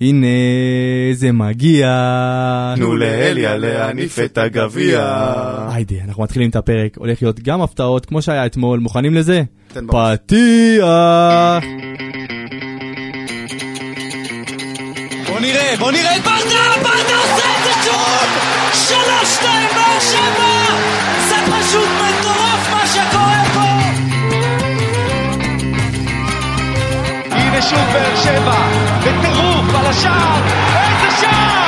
הנה זה מגיע. תנו לאליה להניף את הגביע. היידה, אנחנו מתחילים את הפרק, הולך להיות גם הפתעות כמו שהיה אתמול, מוכנים לזה? פתיח! בוא נראה, בוא נראה את ברדה, ברדה עושה את זה שוב! שלוש, שתיים, באר שבע! זה פשוט מטורף מה שקורה פה! הנה שוב באר שבע, בטירוף על השער, איזה שער! אורגו,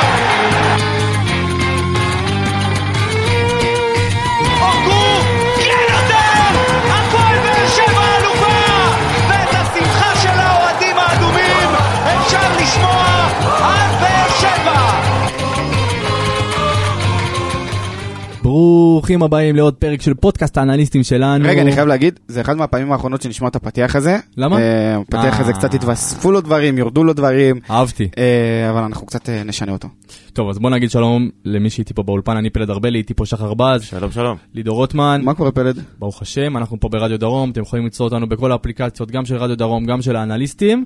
ברוכים הבאים לעוד פרק של פודקאסט האנליסטים שלנו. רגע, אני חייב להגיד, זה אחד מהפעמים האחרונות שנשמע את הפתיח הזה. למה? אה, הפתיח הזה אה. קצת התווספו לו דברים, יורדו לו דברים, אהבתי. אה, אבל אנחנו קצת אה, נשנה אותו. טוב, אז בוא נגיד שלום למי שאיתי פה באולפן, אני פלד ארבלי, איתי פה שחר בז, שלום שלום. לידור רוטמן, מה קורה פלד? ברוך השם, אנחנו פה ברדיו דרום, אתם יכולים למצוא אותנו בכל האפליקציות, גם של רדיו דרום, גם של האנליסטים.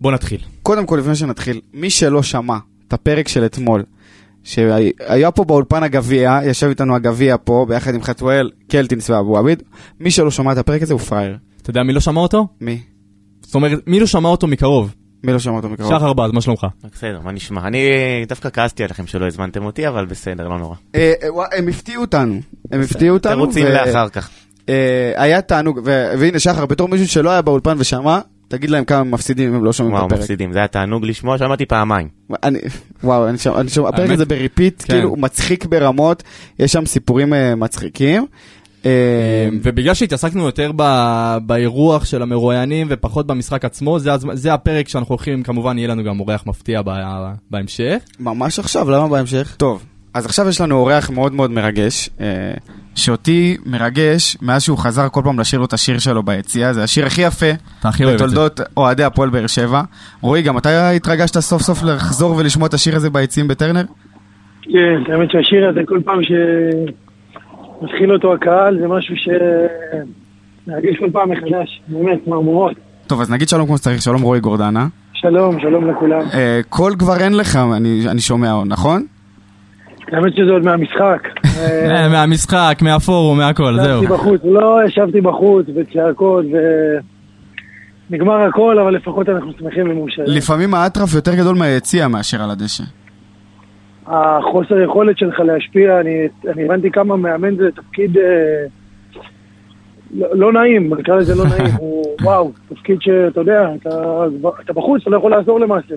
בוא נתחיל. קודם כל, לפני שנתחיל, מי שלא שמע את הפרק של אתמול, שהיה פה באולפן הגביע, ישב איתנו הגביע פה, ביחד עם חתואל, קלטינס ואבו עביד, מי שלא שמע את הפרק הזה הוא פראייר. אתה יודע מי לא שמע אותו? מי? זאת אומרת, מי לא שמע אותו מקרוב? מי לא שמע אותו מקרוב? שחר בז, מה שלומך? בסדר, מה נשמע? אני דווקא כעסתי עליכם שלא הזמנתם אותי, אבל בסדר, לא נורא. אה, הם הפתיעו אותנו, הם הפתיעו אותנו. תירוצים לאחר כך. אה, היה תענוג, והנה שחר, בתור מישהו שלא היה באולפן ושמע, תגיד להם כמה הם מפסידים אם הם לא שומעים את וואו, הפרק. מפסידים. זה היה תענוג לשמוע, שמעתי פעמיים. אני, וואו, אני שומע, אני שומע, הפרק הזה ב repeat, כן. כאילו, הוא מצחיק ברמות, יש שם סיפורים אה, מצחיקים. אה, ובגלל שהתעסקנו יותר ב- באירוח של המרואיינים ופחות במשחק עצמו, זה, זה הפרק שאנחנו הולכים, כמובן יהיה לנו גם אורח מפתיע ב- בהמשך. ממש עכשיו, למה בהמשך? טוב, אז עכשיו יש לנו אורח מאוד מאוד מרגש, אה, שאותי מרגש מאז שהוא חזר כל פעם לשיר לו את השיר שלו ביציאה, זה השיר הכי יפה. בתולדות אוהדי הפועל באר שבע. רועי, גם אתה התרגשת סוף סוף לחזור ולשמוע את השיר הזה ביציעים בטרנר? כן, האמת שהשיר הזה כל פעם שמתחיל אותו הקהל זה משהו ש... מרגיש כל פעם מחדש, באמת, מרמורות. טוב, אז נגיד שלום כמו שצריך, שלום רועי גורדנה. שלום, שלום לכולם. אה, קול כבר אין לך, אני, אני שומע, נכון? האמת שזה עוד מהמשחק. מהמשחק, מהפורום, מהכל, זהו. ישבתי בחוץ, לא ישבתי בחוץ וצעקות ו... נגמר הכל, אבל לפחות אנחנו שמחים ומאושרים. לפעמים האטרף יותר גדול מהיציע מאשר על הדשא. החוסר יכולת שלך להשפיע, אני, אני הבנתי כמה מאמן זה תפקיד אה, לא, לא נעים, נקרא לזה לא נעים, הוא וואו, תפקיד שאתה יודע, אתה, אתה בחוץ, אתה לא יכול לעזור למעשה,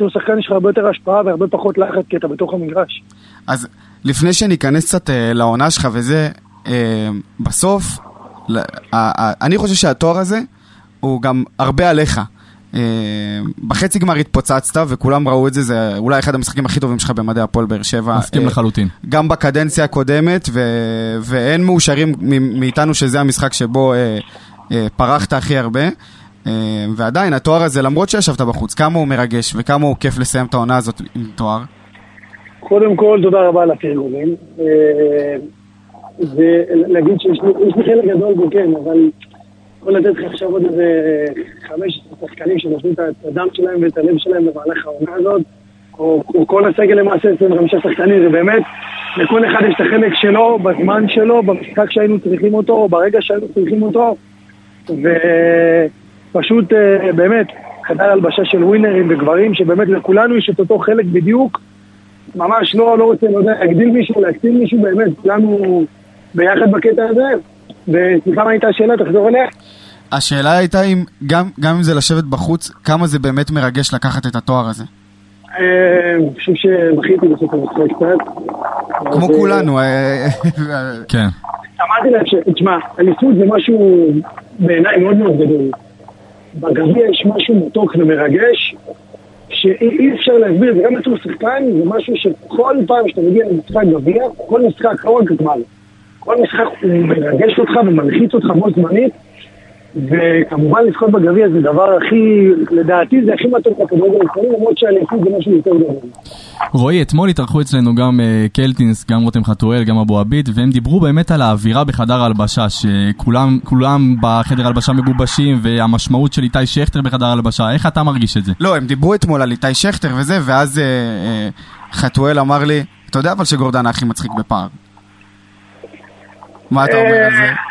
ובתור שחקן יש לך הרבה יותר השפעה והרבה פחות לחץ כי אתה בתוך המגרש. אז לפני שניכנס קצת אה, לעונה שלך וזה, אה, בסוף, אני חושב שהתואר הזה הוא גם הרבה עליך. אה, בחצי גמר התפוצצת וכולם ראו את זה, זה אולי אחד המשחקים הכי טובים שלך במדעי הפועל באר שבע. מסכים אה, לחלוטין. גם בקדנציה הקודמת, ו... ואין מאושרים מאיתנו שזה המשחק שבו אה, אה, פרחת הכי הרבה. אה, ועדיין, התואר הזה, למרות שישבת בחוץ, כמה הוא מרגש וכמה הוא כיף לסיים את העונה הזאת עם תואר. קודם כל, תודה רבה על הפרגונים. ולהגיד שיש לי חלק גדול בו, כן, אבל יכול לתת לך עכשיו עוד איזה 15 שחקנים שנותנים את הדם שלהם ואת הלב שלהם במהלך העונה הזאת, או, או כל הסגל למעשה 25 שחקנים, זה באמת, לכל אחד יש את החלק שלו, בזמן שלו, במשחק שהיינו צריכים אותו, או ברגע שהיינו צריכים אותו, ופשוט אה, באמת, חדר הלבשה של ווינרים וגברים, שבאמת לכולנו יש את אותו חלק בדיוק, ממש לא, לא רוצה, לא יודע, להגדיל מישהו, להקטין מישהו, באמת, כולנו ביחד בקטע הזה. וסליחה, מה הייתה השאלה? תחזור אליה. השאלה הייתה אם, גם, גם אם זה לשבת בחוץ, כמה זה באמת מרגש לקחת את התואר הזה. אה, אני חושב שבכיתי בסוף המשחק קצת. כמו אה, כולנו. אה, כן. אמרתי להם ש... תשמע, אליפות זה משהו בעיניי מאוד מאוד גדול. בגביע יש משהו מתוק ומרגש, שאי אי אפשר להסביר, זה גם בתור שחקן, זה משהו שכל פעם שאתה מגיע למשחק גביע, כל משחק, לא רק גמר, כל משחק הוא מרגש אותך ומלחיץ אותך בו זמנית, וכמובן לזכות בגביע זה דבר הכי, לדעתי זה הכי מתוק בכדורגל הישראלי, למרות שהאליפות זה משהו יותר גדול. רועי, אתמול התארחו אצלנו גם אה, קלטינס, גם רותם חתואל, גם אבו עביד, והם דיברו באמת על האווירה בחדר ההלבשה, שכולם כולם בחדר הלבשה מגובשים, והמשמעות של איתי שכטר בחדר ההלבשה, איך אתה מרגיש את זה? לא, הם דיברו אתמול על איתי שכטר וזה, ואז אה, אה, חתואל אמר לי, אתה יודע אבל שגורדנה הכי מצחיק בפער. מה אתה אומר על זה?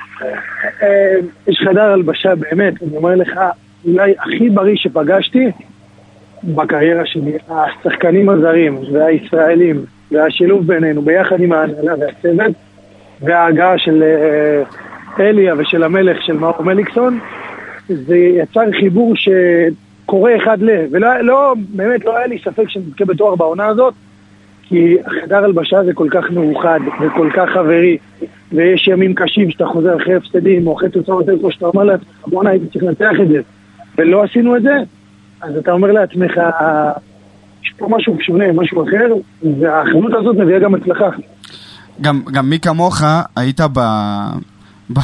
אה, יש חדר הלבשה, באמת, אני אומר לך, אולי הכי בריא שפגשתי בקריירה שלי. השחקנים הזרים והישראלים והשילוב בינינו, ביחד עם ההנהלה והצוות, וההגעה של אה, אליה ושל המלך של מאור מליקסון, זה יצר חיבור שקורה אחד ל... ולא, לא, באמת לא היה לי ספק שנזכה בתואר בעונה הזאת, כי החדר הלבשה זה כל כך מאוחד וכל כך חברי, ויש ימים קשים שאתה חוזר אחרי הפסדים או אחרי תוצאות איפה שאתה אומר לעצמך, בואנה הייתי צריך לנצח את זה, ולא עשינו את זה, אז אתה אומר לעצמך, יש פה משהו שונה, משהו אחר, והאחריות הזאת מביאה גם הצלחה. גם, גם מי כמוך היית ב... ב...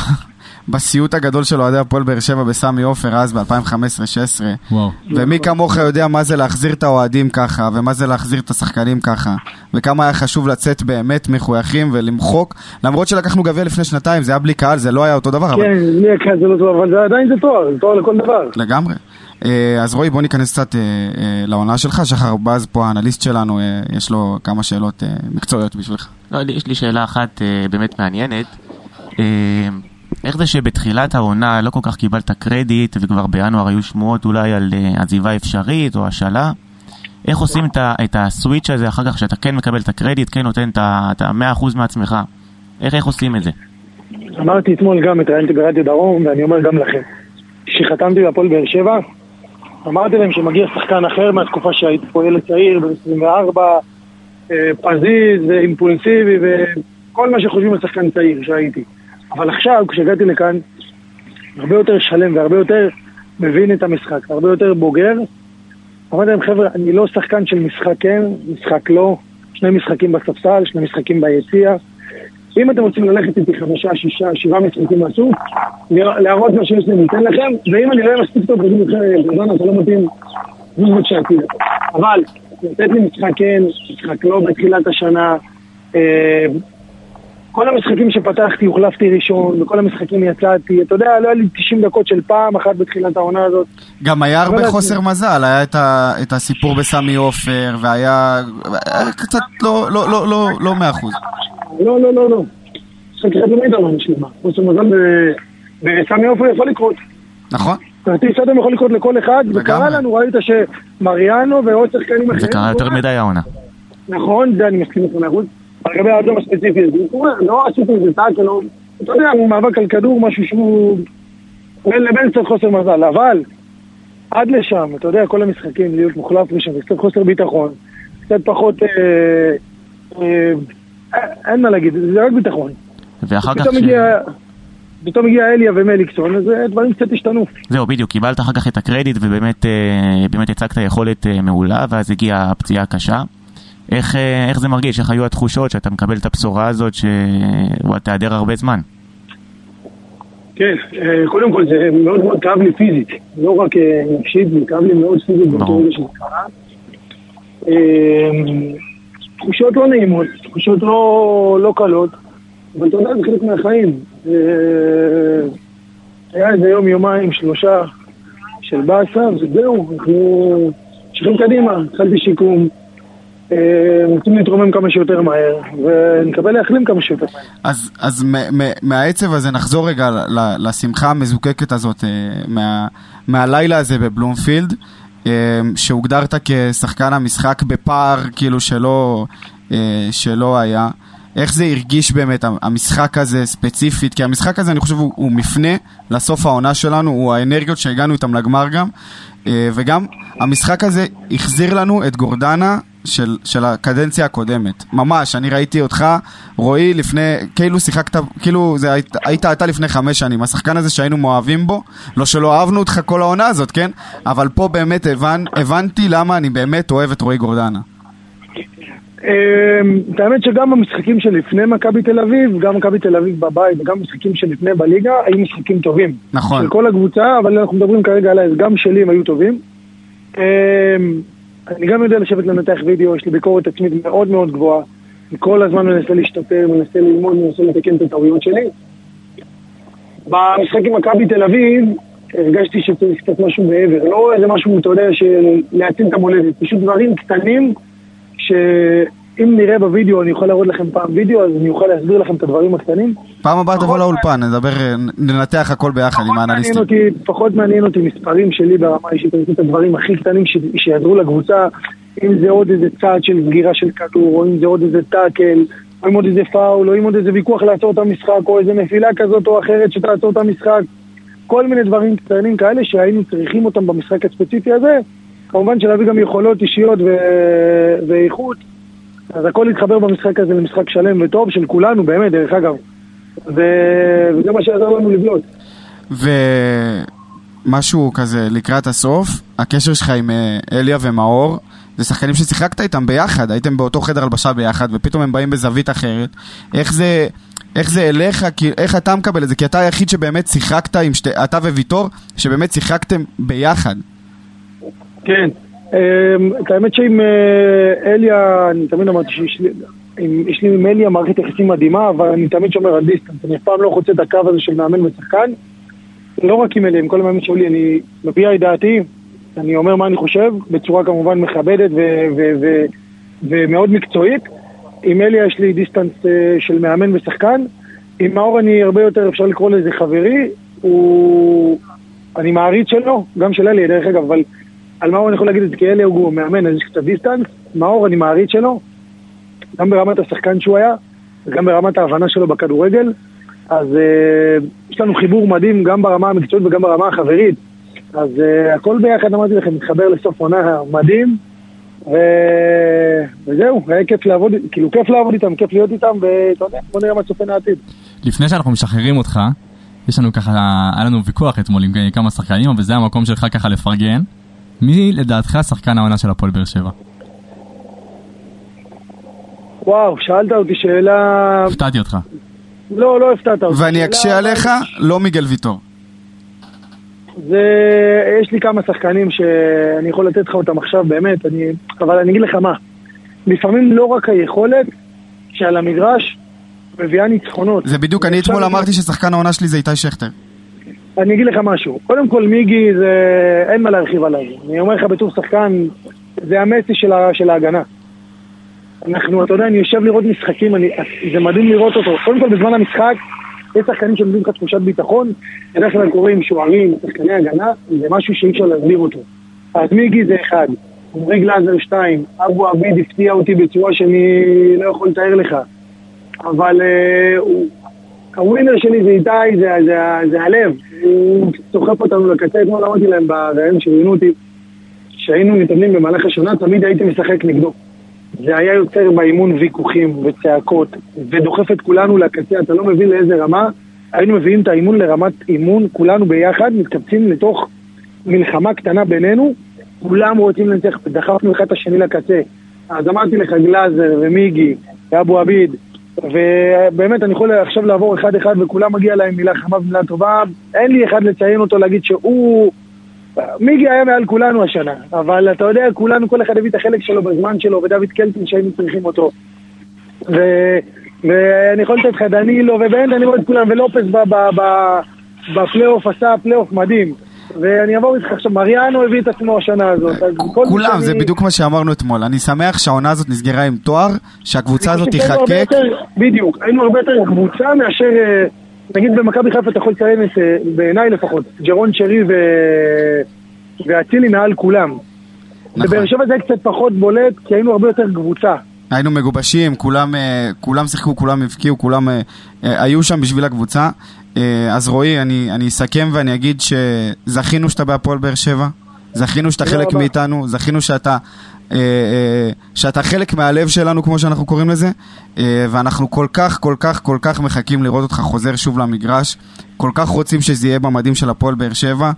בסיוט הגדול של אוהדי הפועל באר שבע בסמי עופר אז ב-2015-2016 וואו. ומי כמוך יודע מה זה להחזיר את האוהדים ככה ומה זה להחזיר את השחקנים ככה וכמה היה חשוב לצאת באמת מחויכים ולמחוק למרות שלקחנו גביע לפני שנתיים זה היה בלי קהל זה לא היה אותו דבר אבל כן, הקהל זה לא טוב, אבל זה עדיין זה תואר, זה תואר לכל דבר. לגמרי. אה, אז רועי, בוא ניכנס קצת אה, אה, לעונה שלך. שחר בז פה, האנליסט שלנו, אה, יש לו כמה שאלות מקצועיות בשבילך. לא, לי- יש לי שאלה אחת באמת מעניינת. איך זה שבתחילת העונה לא כל כך קיבלת קרדיט, וכבר בינואר היו שמועות אולי על אה, עזיבה אפשרית או השאלה? איך עושים את, הסוויץ' הזה אחר כך, שאתה כן מקבל את הקרדיט, כן נותן את ה- את ה-100% מעצמך? איך, איך עושים את זה? אמרתי אתמול גם, התראיינתי ברדיו דרום, ואני אומר גם לכם. כשחתמתי בהפועל באר שבע, אמרתי להם שמגיע שחקן אחר מהתקופה שהייתי פה ילד צעיר, בן 24, אה, פזיז, אה, אימפולסיבי, וכל מה שחושבים על שחקן צעיר שהייתי. אבל עכשיו, כשהגעתי לכאן, הרבה יותר שלם והרבה יותר מבין את המשחק, הרבה יותר בוגר. אמרתי להם, חבר'ה, אני לא שחקן של משחק כן, משחק לא, שני משחקים בספסל, שני משחקים ביציע. אם אתם רוצים ללכת איתי חמישה, שישה, שבעה משחקים מהסוג, להראות מה שיש לי, ניתן לכם, ואם אני רואה מספיק טוב, תגידו גורדנה, אתה לא מתאים, זוז בבקשה הצידה. אבל, לתת לי משחק כן, משחק לא בתחילת השנה, אה, כל המשחקים שפתחתי, הוחלפתי ראשון, וכל המשחקים יצאתי, אתה יודע, לא היה לי 90 דקות של פעם אחת בתחילת העונה הזאת. גם היה הרבה אבל- חוסר מזל, היה את, ה, את הסיפור בסמי עופר, והיה היה קצת לא, לא, לא, לא, לא מאה אחוז. לא, לא, לא, לא. משחק אחד לא עונה שלמה. חוסר מזל בסמי עופר יכול לקרות. נכון? כרטיס אדום יכול לקרות לכל אחד, וקרה. לנו, ראית שמריאנו ועוד שחקנים אחרים... זה קרה יותר מדי העונה. נכון, זה אני מסכים איתך מאחוז. לגבי האדום הספציפי, זה קורה, לא עשיתי איזה טאקל, לא... אתה יודע, מאבק על כדור, משהו שהוא... בין לבין קצת חוסר מזל, אבל עד לשם, אתה יודע, כל המשחקים, להיות מוחלף זה קצת חוסר ביטחון, קצת פחות... אה, אה, אין מה להגיד, זה רק ביטחון. ואחר כך... פתאום הגיע... פתאום הגיע אליה ומליקסון, אז אה, דברים קצת השתנו. זהו, בדיוק, קיבלת אחר כך את הקרדיט ובאמת באמת הצגת יכולת מעולה, ואז הגיעה הפציעה הקשה. איך, אה, איך זה מרגיש? איך היו התחושות שאתה מקבל את הבשורה הזאת שוואלה, תיעדר הרבה זמן? כן, אה, קודם כל זה מאוד מאוד כאב לי פיזית, לא רק אה, נפשית, זה כאב לי מאוד פיזית באותו. רגע שזה קרה. תחושות לא נעימות, תחושות לא, לא קלות, אבל אתה יודע, זה חלק מהחיים. היה איזה יום, יומיים, שלושה של באסה, וזהו, אנחנו ממשיכים קדימה, התחלתי שיקום. אה, רוצים להתרומם כמה שיותר מהר, ונקווה להחלים כמה שיותר מהר. אז, אז מהעצב הזה נחזור רגע לשמחה המזוקקת הזאת אה, מה, מהלילה הזה בבלומפילד, אה, שהוגדרת כשחקן המשחק בפער כאילו שלא, אה, שלא היה. איך זה הרגיש באמת המשחק הזה ספציפית? כי המשחק הזה אני חושב הוא, הוא מפנה לסוף העונה שלנו, הוא האנרגיות שהגענו איתם לגמר גם. אה, וגם המשחק הזה החזיר לנו את גורדנה של, של הקדנציה הקודמת. ממש, אני ראיתי אותך, רועי, לפני, כאילו שיחקת, כאילו זה היית, היית אתה לפני חמש שנים, השחקן הזה שהיינו מאוהבים בו, לא שלא אהבנו אותך כל העונה הזאת, כן? אבל פה באמת הבנ, הבנתי למה אני באמת אוהב את רועי גורדנה. אמ, את האמת שגם במשחקים שלפני מכבי תל אביב, גם מכבי תל אביב בבית וגם משחקים שלפני בליגה, היו משחקים טובים. נכון. של כל הקבוצה, אבל אנחנו מדברים כרגע עליי, גם שלי הם היו טובים. אני גם יודע לשבת לנתח וידאו, יש לי ביקורת עצמית מאוד מאוד גבוהה. אני כל הזמן מנסה להשתפר, מנסה ללמוד, מנסה לתקן את הטעויות שלי. במשחק עם מכבי תל אביב, הרגשתי שצריך קצת משהו מעבר. לא איזה משהו, אתה יודע, של להציל את המולדת. פשוט דברים קטנים, שאם נראה בווידאו, אני יכול להראות לכם פעם וידאו, אז אני אוכל להסביר לכם את הדברים הקטנים. פעם הבאה תבוא לאולפן, נדבר, ננתח הכל ביחד עם האנליסטים. אותי, פחות מעניין אותי מספרים שלי ברמה האישית, אני עושה את הדברים הכי קטנים ש- שיעזרו לקבוצה, אם זה עוד איזה צעד של סגירה של כדור, או אם זה עוד איזה טאקל, או אם עוד איזה פאול, או אם עוד איזה ויכוח לעצור את המשחק, או איזה נפילה כזאת או אחרת שתעצור את המשחק. כל מיני דברים קטנים כאלה שהיינו צריכים אותם במשחק הספציפי הזה. כמובן שלהביא גם יכולות אישיות ו- ואיכות. אז הכל התחבר במשחק הזה למשחק שלם וטוב של כולנו, באמת, דרך אגב. ו- וזה מה שעזר לנו לבלוט. ומשהו כזה לקראת הסוף, הקשר שלך עם אה, אליה ומאור, זה שחקנים ששיחקת איתם ביחד, הייתם באותו חדר הלבשה ביחד, ופתאום הם באים בזווית אחרת. איך זה, איך זה אליך, איך אתה מקבל את זה? כי אתה היחיד שבאמת שיחקת עם שתי, אתה וויטור, שבאמת שיחקתם ביחד. כן. אמ, את האמת שעם אה, אליה, אני תמיד אמרתי שיש לי, יש לי עם אליה מערכת יחסים מדהימה, אבל אני תמיד שומר על distance. אני אף פעם לא חוצה את הקו הזה של מאמן ושחקן. לא רק עם אליה, עם כל המאמנים שהיו לי, אני מביע את דעתי, אני אומר מה אני חושב, בצורה כמובן מכבדת ומאוד מקצועית. עם אליה יש לי distance אה, של מאמן ושחקן. עם מאור אני הרבה יותר, אפשר לקרוא לזה חברי. הוא... אני מעריץ שלו, גם של אליה דרך אגב, אבל על מאור אני יכול להגיד את זה כי אליה הוא מאמן, אז יש קצת distance. מאור אני מעריץ שלו, גם ברמת השחקן שהוא היה, וגם ברמת ההבנה שלו בכדורגל. אז uh, יש לנו חיבור מדהים גם ברמה המקצועית וגם ברמה החברית. אז uh, הכל ביחד, אמרתי לכם, מתחבר לסוף עונה מדהים. ו... וזהו, היה כיף לעבוד, כאילו כיף לעבוד איתם, כיף להיות איתם, ואתה יודע, בוא נראה מה צופן העתיד. לפני שאנחנו משחררים אותך, יש לנו ככה, היה לנו ויכוח אתמול עם כמה שחקנים, אבל זה המקום שלך ככה לפרגן. מי לדעתך שחקן העונה של הפועל באר שבע? וואו, שאלת אותי שאלה... הפתעתי אותך. לא, לא הפתעת אותי. ואני שאלה- אקשה עליך, לא מיגל ויטור. זה... יש לי כמה שחקנים שאני יכול לתת לך אותם עכשיו, באמת, אני... אבל אני אגיד לך מה. לפעמים לא רק היכולת שעל המגרש מביאה ניצחונות. זה בדיוק, אני אתמול אמרתי ששחקן העונה שלי זה איתי שכטר. אני אגיד לך משהו. קודם כל, מיגי, זה... אין מה להרחיב עליו. אני אומר לך בתור שחקן, זה המסי של, ה... של ההגנה. אנחנו, אתה יודע, אני יושב לראות משחקים, אני... זה מדהים לראות אותו. קודם כל, בזמן המשחק, יש שחקנים שנותנים לך תחושת ביטחון, בדרך כלל קוראים שוערים, שחקני הגנה, זה משהו שאי אפשר להסביר אותו. אז מיגי זה אחד, עמרי גלאזר שתיים, אבו עביד הפתיע אותי בצורה שאני לא יכול לתאר לך. אבל הוא... הווינר שלי זה איתי, זה, זה, זה הלב. הוא סוחף אותנו לקצה, אתמול אמרתי להם בראיון שראיינו אותי, שהיינו מתאמנים במהלך השנה, תמיד הייתי משחק נגדו. זה היה יוצר באימון ויכוחים וצעקות, ודוחף את כולנו לקצה, אתה לא מבין לאיזה רמה. היינו מביאים את האימון לרמת אימון, כולנו ביחד, מתקבצים לתוך מלחמה קטנה בינינו, כולם רוצים לנצח, דחפנו אחד את השני לקצה. אז אמרתי לך, גלאזר ומיגי ואבו עביד, ובאמת אני יכול עכשיו לעבור אחד אחד וכולם מגיע להם מילה חמה ומילה טובה, אין לי אחד לציין אותו, להגיד שהוא... מיגי היה מעל כולנו השנה, אבל אתה יודע, כולנו, כל אחד הביא את החלק שלו בזמן שלו, ודוד קלטינס שהיינו צריכים אותו. ו... ואני יכול לתת לך דנילו ובאמת אני רואה את כולם, ולופס בפלייאוף עשה פלייאוף מדהים. ואני אעבור איתך עכשיו, מריאנו הביא את עצמו השנה הזאת. כולם, זה בדיוק מה שאמרנו אתמול. אני שמח שהעונה הזאת נסגרה עם תואר, שהקבוצה הזאת תיחקק. בדיוק, היינו הרבה יותר קבוצה מאשר, אה, נגיד במכבי חיפה אתה יכול לציין את, אה, בעיניי לפחות, ג'רון שרי. ואצילי מעל כולם. נכון. בבאר שבע זה היה קצת פחות בולט, כי היינו הרבה יותר קבוצה. היינו מגובשים, כולם, אה, כולם שיחקו, כולם הבקיעו, כולם היו שם בשביל הקבוצה. אה, אז רועי, אני, אני אסכם ואני אגיד שזכינו שאתה בהפועל באר שבע, זכינו שאתה חלק רבה. מאיתנו, זכינו שאתה, אה, אה, שאתה חלק מהלב שלנו, כמו שאנחנו קוראים לזה, אה, ואנחנו כל כך, כל כך, כל כך מחכים לראות אותך חוזר שוב למגרש, כל כך רוצים שזה יהיה במדים של הפועל באר שבע.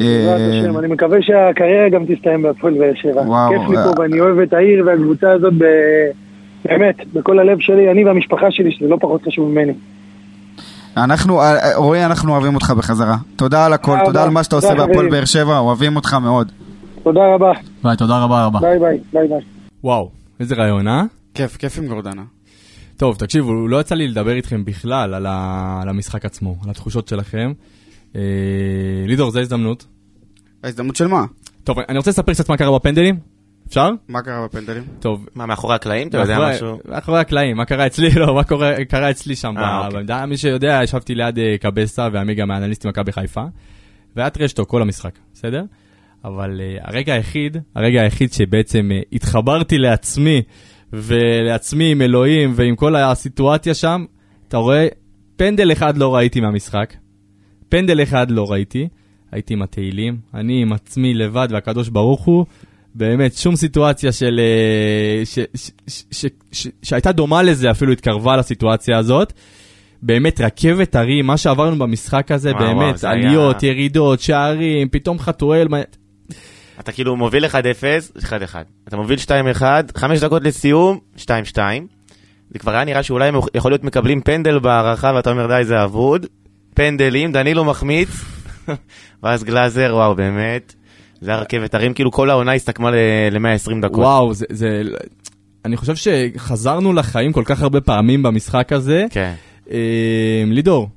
אה, אני מקווה שהקריירה גם תסתיים בהפועל באר שבע. כיף לי אה. פה ואני אוהב את העיר והקבוצה הזאת. באמת, בכל הלב שלי, אני והמשפחה שלי, שזה לא פחות חשוב ממני. אנחנו, אה, אה, רועי, אנחנו אוהבים אותך בחזרה. תודה על הכל, תודה. על מה שאתה עושה בהפועל. באר שבע, אוהבים אותך מאוד. תודה רבה. ביי, תודה רבה רבה. ביי ביי, ביי ביי. וואו, איזה רעיון, אה? כיף, כיף עם גורדנה. טוב, תקשיבו, לא יצא לי לדבר איתכם בכלל על, ה... על המשחק עצמו, על התחושות שלכם. אה, לידור, זו הזדמנות. ההזדמנות של מה? טוב, אני רוצה לספר קצת מה קרה בפנדלים. אפשר? מה קרה בפנדלים? טוב. מה, מאחורי הקלעים? אתה יודע משהו? מאחורי הקלעים, מה קרה אצלי? לא, מה קרה אצלי שם אה, ב- אוקיי. בעמדה. מי שיודע, ישבתי ליד אה, קבסה ועמיגה מאנליסטים מכבי חיפה, והיה טרשטו כל המשחק, בסדר? אבל אה, הרגע היחיד, הרגע היחיד שבעצם אה, התחברתי לעצמי, ולעצמי עם אלוהים ועם כל הסיטואציה שם, אתה רואה, פנדל אחד לא ראיתי מהמשחק, פנדל אחד לא ראיתי, הייתי עם התהילים, אני עם עצמי לבד והקדוש ברוך הוא, באמת, שום סיטואציה של... אה, ש, ש, ש, ש, ש, שהייתה דומה לזה, אפילו התקרבה לסיטואציה הזאת. באמת, רכבת הרים, מה שעברנו במשחק הזה, וואו, וואו, באמת, היה- עליות, ירידות, שערים, פתאום חתואל, מה- אתה כאילו מוביל 1-0, 1-1. אתה מוביל 2-1, 5 דקות לסיום, 2-2. זה כבר היה נראה שאולי הם יכול להיות מקבלים פנדל בהערכה, ואתה אומר די, זה אבוד. פנדלים, דנילו מחמיץ, ואז גלאזר, וואו, באמת. זה הרכבת הרים, כאילו כל העונה הסתכמה ל-120 דקות. וואו, זה, זה... אני חושב שחזרנו לחיים כל כך הרבה פעמים במשחק הזה. כן. אה, לידור,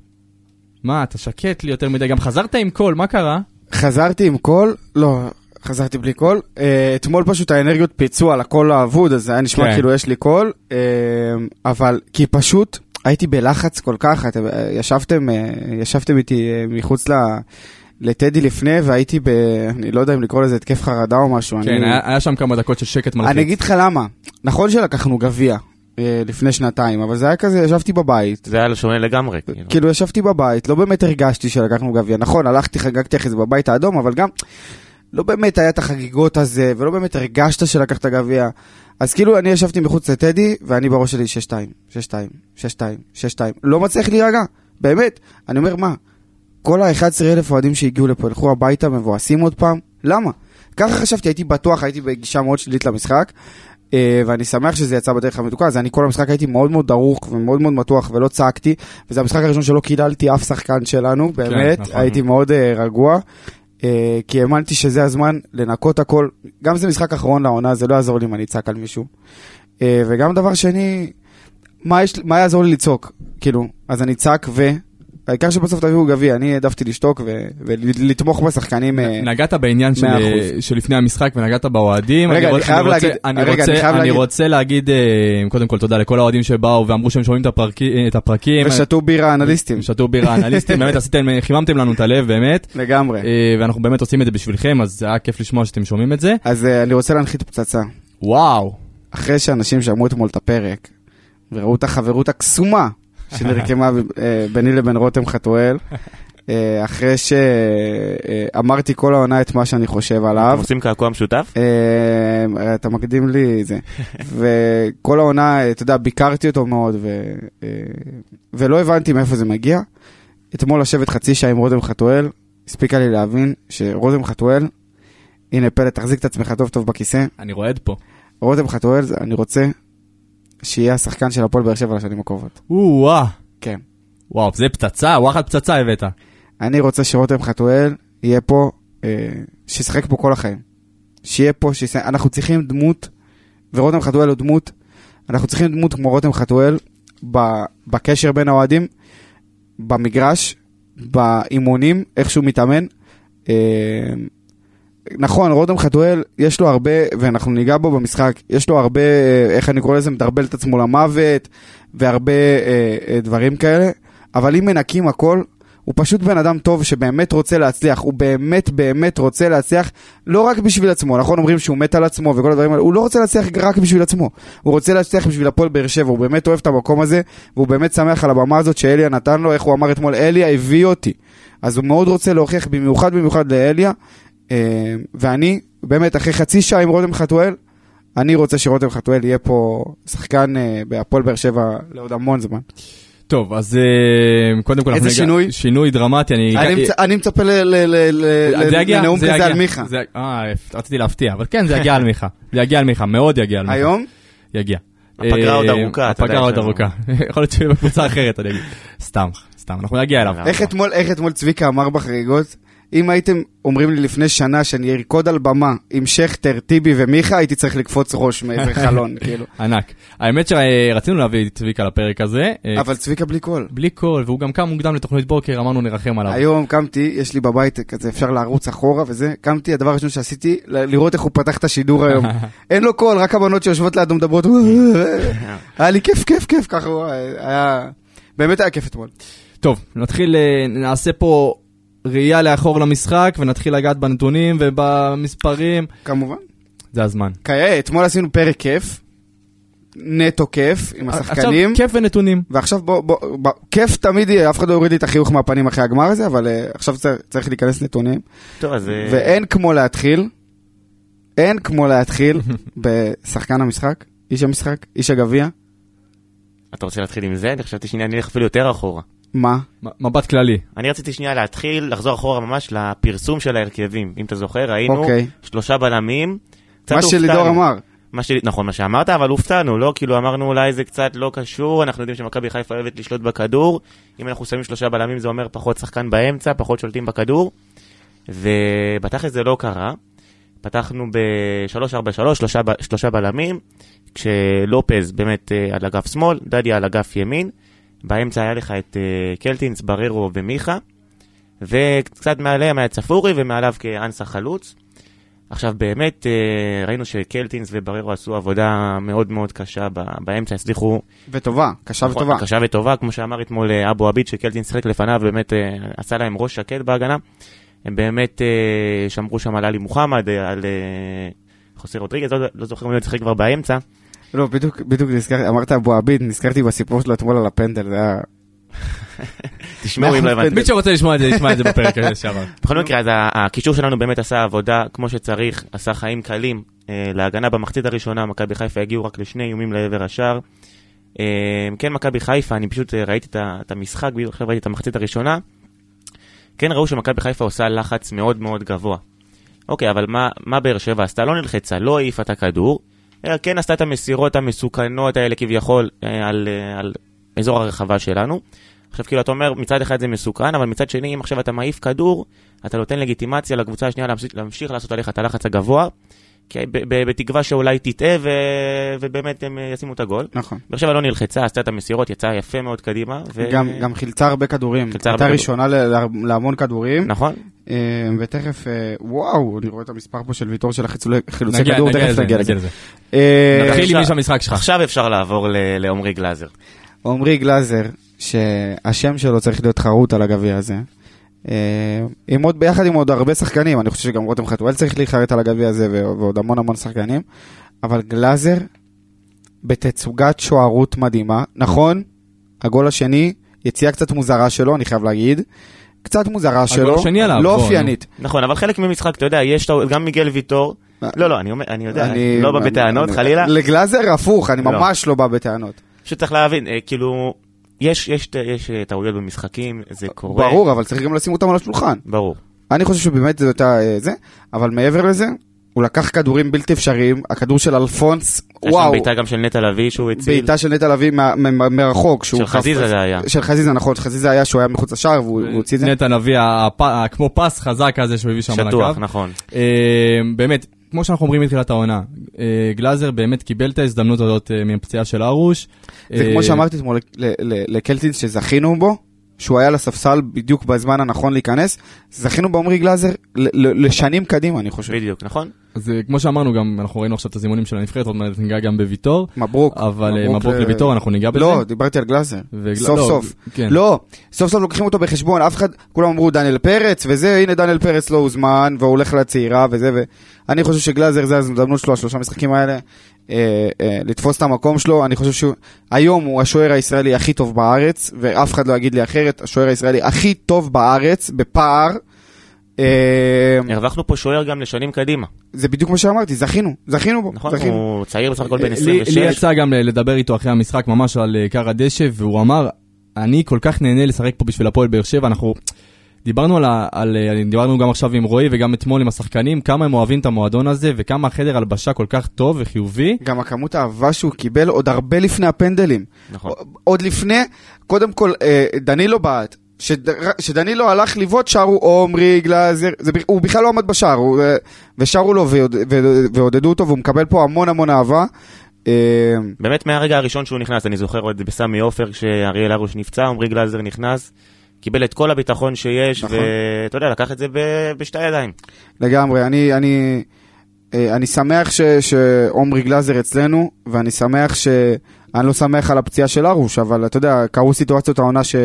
מה, אתה שקט לי יותר מדי, גם חזרת עם קול, מה קרה? חזרתי עם קול, לא, חזרתי בלי קול. אה, אתמול פשוט האנרגיות פיצו על הקול האבוד, אז זה היה נשמע כן. כאילו יש לי קול, אה, אבל כי פשוט הייתי בלחץ כל כך, אתם אה, ישבתם, אה, ישבתם איתי אה, מחוץ ל... לטדי לפני, והייתי ב... אני לא יודע אם לקרוא לזה התקף חרדה או משהו. כן, אני... היה, היה שם כמה דקות של שקט מלחיץ. אני אגיד לך למה. נכון שלקחנו גביע אה, לפני שנתיים, אבל זה היה כזה, ישבתי בבית. זה היה שונה לגמרי. כאילו. כאילו ישבתי בבית, לא באמת הרגשתי שלקחנו גביע. נכון, הלכתי, חגגתי אחרי זה בבית האדום, אבל גם לא באמת היה את החגיגות הזה, ולא באמת הרגשת שלקחת גביע. אז כאילו אני ישבתי מחוץ לטדי, ואני בראש שלי 6-2, 6-2, 6-2, 6-2. לא מצליח להירגע, באמת. אני אומר, מה, כל ה-11,000 אוהדים שהגיעו לפה ילכו הביתה מבואסים עוד פעם? למה? ככה חשבתי, הייתי בטוח, הייתי בגישה מאוד שלילית למשחק, אה, ואני שמח שזה יצא בדרך המתוקה, אז אני כל המשחק הייתי מאוד מאוד דרוך ומאוד מאוד מתוח ולא צעקתי, וזה המשחק הראשון שלא קיללתי אף שחקן שלנו, באמת, נכון. הייתי מאוד אה, רגוע, אה, כי האמנתי שזה הזמן לנקות הכל, גם זה משחק אחרון לעונה, זה לא יעזור לי אם אני אצעק על מישהו. אה, וגם דבר שני, מה, יש, מה יעזור לי לצעוק? כאילו, אז אני אצעק ו... העיקר שבסוף תביאו גביע, אני העדפתי לשתוק ו- ולתמוך בשחקנים. אה, נגעת בעניין של, מאה אחוז. של לפני המשחק ונגעת באוהדים. רגע, אני חייב רוצה- להגיד- אני רגע, רוצה- אני חייב אני להגיד- רוצה להגיד, אה, קודם כל תודה לכל האוהדים שבאו ואמרו שהם שומעים את הפרקי- את הפרקים. ושתו בירה אנליסטים, שתו בירה אנליסטים, באמת עשיתם, חיממתם לנו את הלב, באמת. לגמרי. אה, ואנחנו באמת עושים את זה בשבילכם, אז זה היה כיף לשמוע שאתם שומעים את זה. אז אה, אני רוצה להנחית פצצה. וואו. אחרי שאנשים שמעו אתמול את הפרק, וראו את החברות הקסומה שנרקמה אה, ביני לבין רותם חתואל, אה, אחרי שאמרתי כל העונה את מה שאני חושב אתם עליו, עושים קעקוע משותף? אה, אתה מקדים לי זה. וכל העונה, אתה יודע, ביקרתי אותו מאוד, ו, ולא הבנתי מאיפה זה מגיע. אתמול לשבת חצי שעה עם רותם חתואל, הספיקה לי להבין שרותם חתואל, הנה פלט, תחזיק את עצמך טוב טוב בכיסא. אני רועד פה. רותם חתואל, אני רוצה שיהיה השחקן של הפועל באר שבע לשנים הקרובות. וואו. כן. וואו, זה פצצה, וואחד פצצה הבאת. אני רוצה שרותם חתואל יהיה פה, אה, שישחק פה כל החיים. שיהיה פה, שיש... אנחנו צריכים דמות, ורותם חתואל הוא דמות, אנחנו צריכים דמות כמו רותם חתואל. בקשר בין האוהדים, במגרש, באימונים, איך שהוא מתאמן. אה, נכון, רותם חתואל, יש לו הרבה, ואנחנו ניגע בו במשחק, יש לו הרבה, אה, איך אני קורא לזה, מדרבל את עצמו למוות, והרבה אה, אה, דברים כאלה, אבל אם מנקים הכל, הוא פשוט בן אדם טוב שבאמת רוצה להצליח, הוא באמת באמת רוצה להצליח, לא רק בשביל עצמו, נכון? אומרים שהוא מת על עצמו וכל הדברים האלה, הוא לא רוצה להצליח רק בשביל עצמו, הוא רוצה להצליח בשביל הפועל באר שבע, הוא באמת אוהב את המקום הזה, והוא באמת שמח על הבמה הזאת שאליה נתן לו, איך הוא אמר אתמול, אליה הביא אותי, אז הוא מאוד רוצה להוכיח במיוחד במיוחד לאליה, ואני, באמת, אחרי חצי שעה עם רותם חתואל, אני רוצה שרותם חתואל יהיה פה שחקן אה, בהפועל באר שבע לעוד המון זמן. טוב, אז אה, קודם כל... איזה אנחנו ניגע- שינוי? שינוי דרמטי, אני... אני מצ- אני מצפה ל- ל- ל- ל- זה יגיע, לנאום זה כזה יגיע. על מיכה. זה- אה, רציתי להפתיע, אבל כן, זה יגיע על מיכה. זה יגיע על מיכה, מאוד יגיע על מיכה. היום? יגיע. הפגרה עוד אה, ארוכה, אתה יודע, הפגרה עוד ארוכה. יכול להיות שבקבוצה אחרת, אני אגיד. סתם, סתם, אנחנו נגיע אליו. איך אתמול, צביקה אמר בחגיגות? אם הייתם אומרים לי לפני שנה שאני ארקוד על במה עם שכטר, טיבי ומיכה, הייתי צריך לקפוץ ראש מאיזה חלון, כאילו. ענק. האמת שרצינו להביא את צביקה לפרק הזה. אה, אבל צביקה בלי קול. בלי קול, והוא גם קם מוקדם לתוכנית בוקר, אמרנו נרחם עליו. היום קמתי, יש לי בבית כזה, אפשר לרוץ אחורה וזה, קמתי, הדבר הראשון שעשיתי, לראות איך הוא פתח את השידור היום. אין לו קול, רק הבנות שיושבות לידו מדברות, היה לי כיף, כיף, כיף, ככה הוא היה... באמת היה כיף אתמול. טוב, נתחיל, אה, נעשה פה ראייה לאחור למשחק, ונתחיל לגעת בנתונים ובמספרים. כמובן. זה הזמן. כיאה, אתמול עשינו פרק כיף, נטו כיף, עם השחקנים. עכשיו, כיף ונתונים. ועכשיו בוא, בוא, בוא, כיף תמיד יהיה, אף אחד לא יוריד לי את החיוך מהפנים אחרי הגמר הזה, אבל uh, עכשיו צריך, צריך להיכנס נתונים. טוב, אז... אה, ואין כמו להתחיל, אין כמו להתחיל בשחקן המשחק, איש המשחק, איש הגביע. אתה רוצה להתחיל עם זה? אני חשבתי שנייה, אני אלך אפילו יותר אחורה. מה? מבט כללי. אני רציתי שנייה להתחיל, לחזור אחורה ממש לפרסום של ההרכבים. אם אתה זוכר, ראינו אוקיי. שלושה בלמים. מה שלידור. אמר. מה שלי, נכון, מה שאמרת, אבל הופתענו, לא? כאילו אמרנו אולי זה קצת לא קשור, אנחנו יודעים שמכבי חיפה אוהבת לשלוט בכדור. אם אנחנו שמים שלושה בלמים זה אומר פחות שחקן באמצע, פחות שולטים בכדור. ובתכל'ס זה לא קרה. פתחנו ב-3-4-3, שלושה, ב- שלושה בלמים, כשלופז באמת אה, על אגף שמאל, דדיה על אגף ימין. באמצע היה לך את אה, קלטינס, בררו ומיכה. וקצת מעליהם היה צפורי ומעליו כאנסה חלוץ. עכשיו באמת אה, ראינו שקלטינס ובררו עשו עבודה מאוד מאוד קשה באמצע, הצליחו... וטובה, קשה נכון, וטובה. קשה וטובה, כמו שאמר אתמול אה, אבו עביד, שקלטינס שיחק לפניו, באמת עשה להם ראש שקט בהגנה. הם באמת שמרו שם על עלי מוחמד, על חוסר רודריגז, לא, לא זוכר מי עוד שיחק כבר באמצע. לא, בדיוק, בדיוק נזכרתי, אמרת אבו עביד, נזכרתי בסיפור שלו אתמול על הפנדל, זה היה... תשמעו אם לא הבנתם. מי שרוצה לשמוע את זה, ישמע את זה בפרק הזה שעבר. בכל מקרה, אז הקישור שלנו באמת עשה עבודה כמו שצריך, עשה חיים קלים אה, להגנה במחצית הראשונה, מכבי חיפה הגיעו רק לשני איומים לעבר השער. אה, כן, מכבי חיפה, אני פשוט אה, ראיתי את המשחק, בדיוק עכשיו ראיתי את המחצית הראשונה. כן ראו שמכבי חיפה עושה לחץ מאוד מאוד גבוה. אוקיי, אבל מה, מה באר שבע עשתה? לא נלחצה, לא העיפה את הכדור, כן עשתה את המסירות המסוכנות האלה כביכול אה, על, אה, על אזור הרחבה שלנו. עכשיו כאילו אתה אומר מצד אחד זה מסוכן, אבל מצד שני אם עכשיו אתה מעיף כדור, אתה נותן לגיטימציה לקבוצה השנייה להמשיך, להמשיך לעשות עליך את הלחץ הגבוה, בתקווה שאולי תטעה ו... ובאמת הם אה, ישימו את הגול. נכון. באר שבע לא נלחצה, עשתה את המסירות, יצאה יפה מאוד קדימה. ו... גם, גם חילצה הרבה כדורים, חילצה הייתה הרבה ראשונה ל- לה- להמון כדורים, נכון? אה, ותכף, אה, וואו, אני רואה את המספר פה של ויטור של החילוצי כדור, תכף נגיע לזה. אה, נתחיל עם המשחק שלך. עכשיו אפשר לעבור ל- לעומרי גלאזר. עמרי גלאזר, שהשם שלו צריך להיות חרוט על הגביע הזה. עם עוד, ביחד עם עוד הרבה שחקנים, אני חושב שגם רותם חתואל צריך להיחרט על הגביע הזה ו- ועוד המון המון שחקנים, אבל גלאזר בתצוגת שוערות מדהימה, נכון, הגול השני, יציאה קצת מוזרה שלו, אני חייב להגיד, קצת מוזרה שלו, לא בוא, אופיינית. נכון, אבל חלק ממשחק, אתה יודע, יש גם מיגל ויטור. לא, לא, אני יודע, אני- לא בא בטענות, חלילה. לגלאזר הפוך, אני לא. ממש לא בא בטענות. פשוט צריך להבין, אה, כאילו, יש, יש, יש אה, טעויות במשחקים, זה קורה. ברור, אבל צריך גם לשים אותם על השולחן. ברור. אני חושב שבאמת זה הייתה אה, זה, אבל מעבר לזה, הוא לקח כדורים בלתי אפשריים, הכדור של אלפונס, יש שם וואו, בעיטה גם של נטע לביא שהוא הציל. בעיטה של נטע לביא מרחוק, של חזיזה זה היה. של חזיזה, נכון, חזיזה היה שהוא היה מחוץ לשער והוא הוא הוציא את זה. נטע ה- כמו פס חזק הזה שהוא הביא שם על שטוח, הקו. נכון. אה, באמת, כמו שאנחנו אומרים מתחילת העונה, אה, גלאזר באמת קיבל את ההזדמנות הזאת אה, מהפציעה של ארוש. זה כמו שאמרתי אתמול לקלטינס שזכינו בו, שהוא היה לספסל בדיוק בזמן הנכון להיכנס, זכינו בעמרי גלאזר לשנים קדימה, אני חושב. בדיוק, נכון? אז אה, כמו שאמרנו, גם אנחנו ראינו עכשיו את הזימונים של הנבחרת, עוד מעט ניגע גם בוויטור, מברוק. אבל אה, מברוק ל- לוויטור, אנחנו ניגע בזה. לא, דיברתי על גלאזר. סוף לא, סוף. כן. לא, סוף סוף לוקחים אותו בחשבון, אף אחד, כולם אמרו דניאל פרץ וזה, הנה דניאל פרץ לא הוזמן, והוא הולך לצעירה וזה, ואני חושב שגלאזר זה ההזדמנות שלו, השלושה משחקים האלה, אה, אה, לתפוס את המקום שלו, אני חושב שהוא, היום הוא השוער הישראלי הכי טוב בארץ, ואף אחד לא יגיד לי אחרת, השוער הישראלי הכי טוב בארץ, בפער. אה, הרווחנו פה שוער גם לשנים קדימה. זה בדיוק מה שאמרתי, זכינו, זכינו בו, נכון? זכינו. הוא צעיר בסך הכל בן לי- 26. לי יצא גם לדבר איתו אחרי המשחק ממש על אה, כר הדשא, והוא אמר, אני כל כך נהנה לשחק פה בשביל הפועל באר שבע, אנחנו דיברנו על, על, אה, דיברנו גם עכשיו עם רועי וגם אתמול עם השחקנים, כמה הם אוהבים את המועדון הזה, וכמה החדר הלבשה כל כך טוב וחיובי. גם הכמות האהבה שהוא קיבל עוד הרבה לפני הפנדלים. נכון. עוד לפני, קודם כל, אה, דנילו בעט, שד- שדנילו הלך לבעוט, שרו עומרי, גלאזר, זה, הוא בכלל לא עמד בשער, הוא, אה, ושרו לו ועודדו אותו, והוא מקבל פה המון המון אהבה. אה, באמת מהרגע הראשון שהוא נכנס, אני זוכר עוד בסמי עופר, כשאריאל הרוש נפצע, עמרי גלאזר נכנס, קיבל את כל הביטחון שיש, נכון. ואתה יודע, לקח את זה ב- בשתי ידיים. לגמרי, אני, אני, אה, אני שמח שעומרי גלאזר אצלנו, ואני שמח ש... אני לא שמח על הפציעה של ארוש, אבל אתה יודע, קרו סיטואציות העונה ש,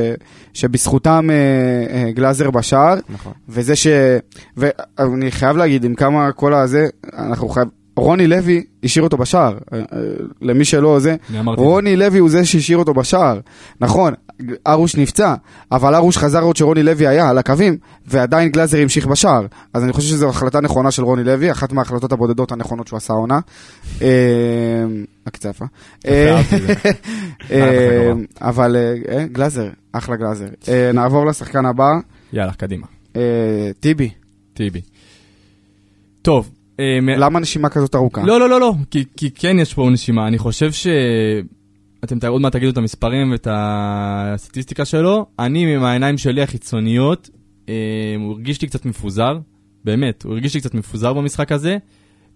שבזכותם אה, אה, גלאזר בשער, נכון. וזה ש... ואני חייב להגיד, עם כמה כל הזה, אנחנו חייב... רוני לוי השאיר אותו בשער, אה, אה, למי שלא זה. רוני לוי הוא זה שהשאיר אותו בשער. נכון, ארוש נפצע, אבל ארוש חזר עוד שרוני לוי היה על הקווים, ועדיין גלאזר המשיך בשער. אז אני חושב שזו החלטה נכונה של רוני לוי, אחת מההחלטות הבודדות הנכונות שהוא עשה העונה. הקצה יפה. אה. אה, אבל אה, אה, גלאזר, אחלה גלאזר. נעבור לשחקן הבא, יאללה, קדימה. טיבי. טיבי. טוב. למה נשימה כזאת ארוכה? לא, לא, לא, לא, כי כן יש פה נשימה. אני חושב ש... אתם עוד מעט תגידו את המספרים ואת הסטטיסטיקה שלו. אני, עם העיניים שלי החיצוניות, אה, הוא הרגיש לי קצת מפוזר. באמת, הוא הרגיש לי קצת מפוזר במשחק הזה.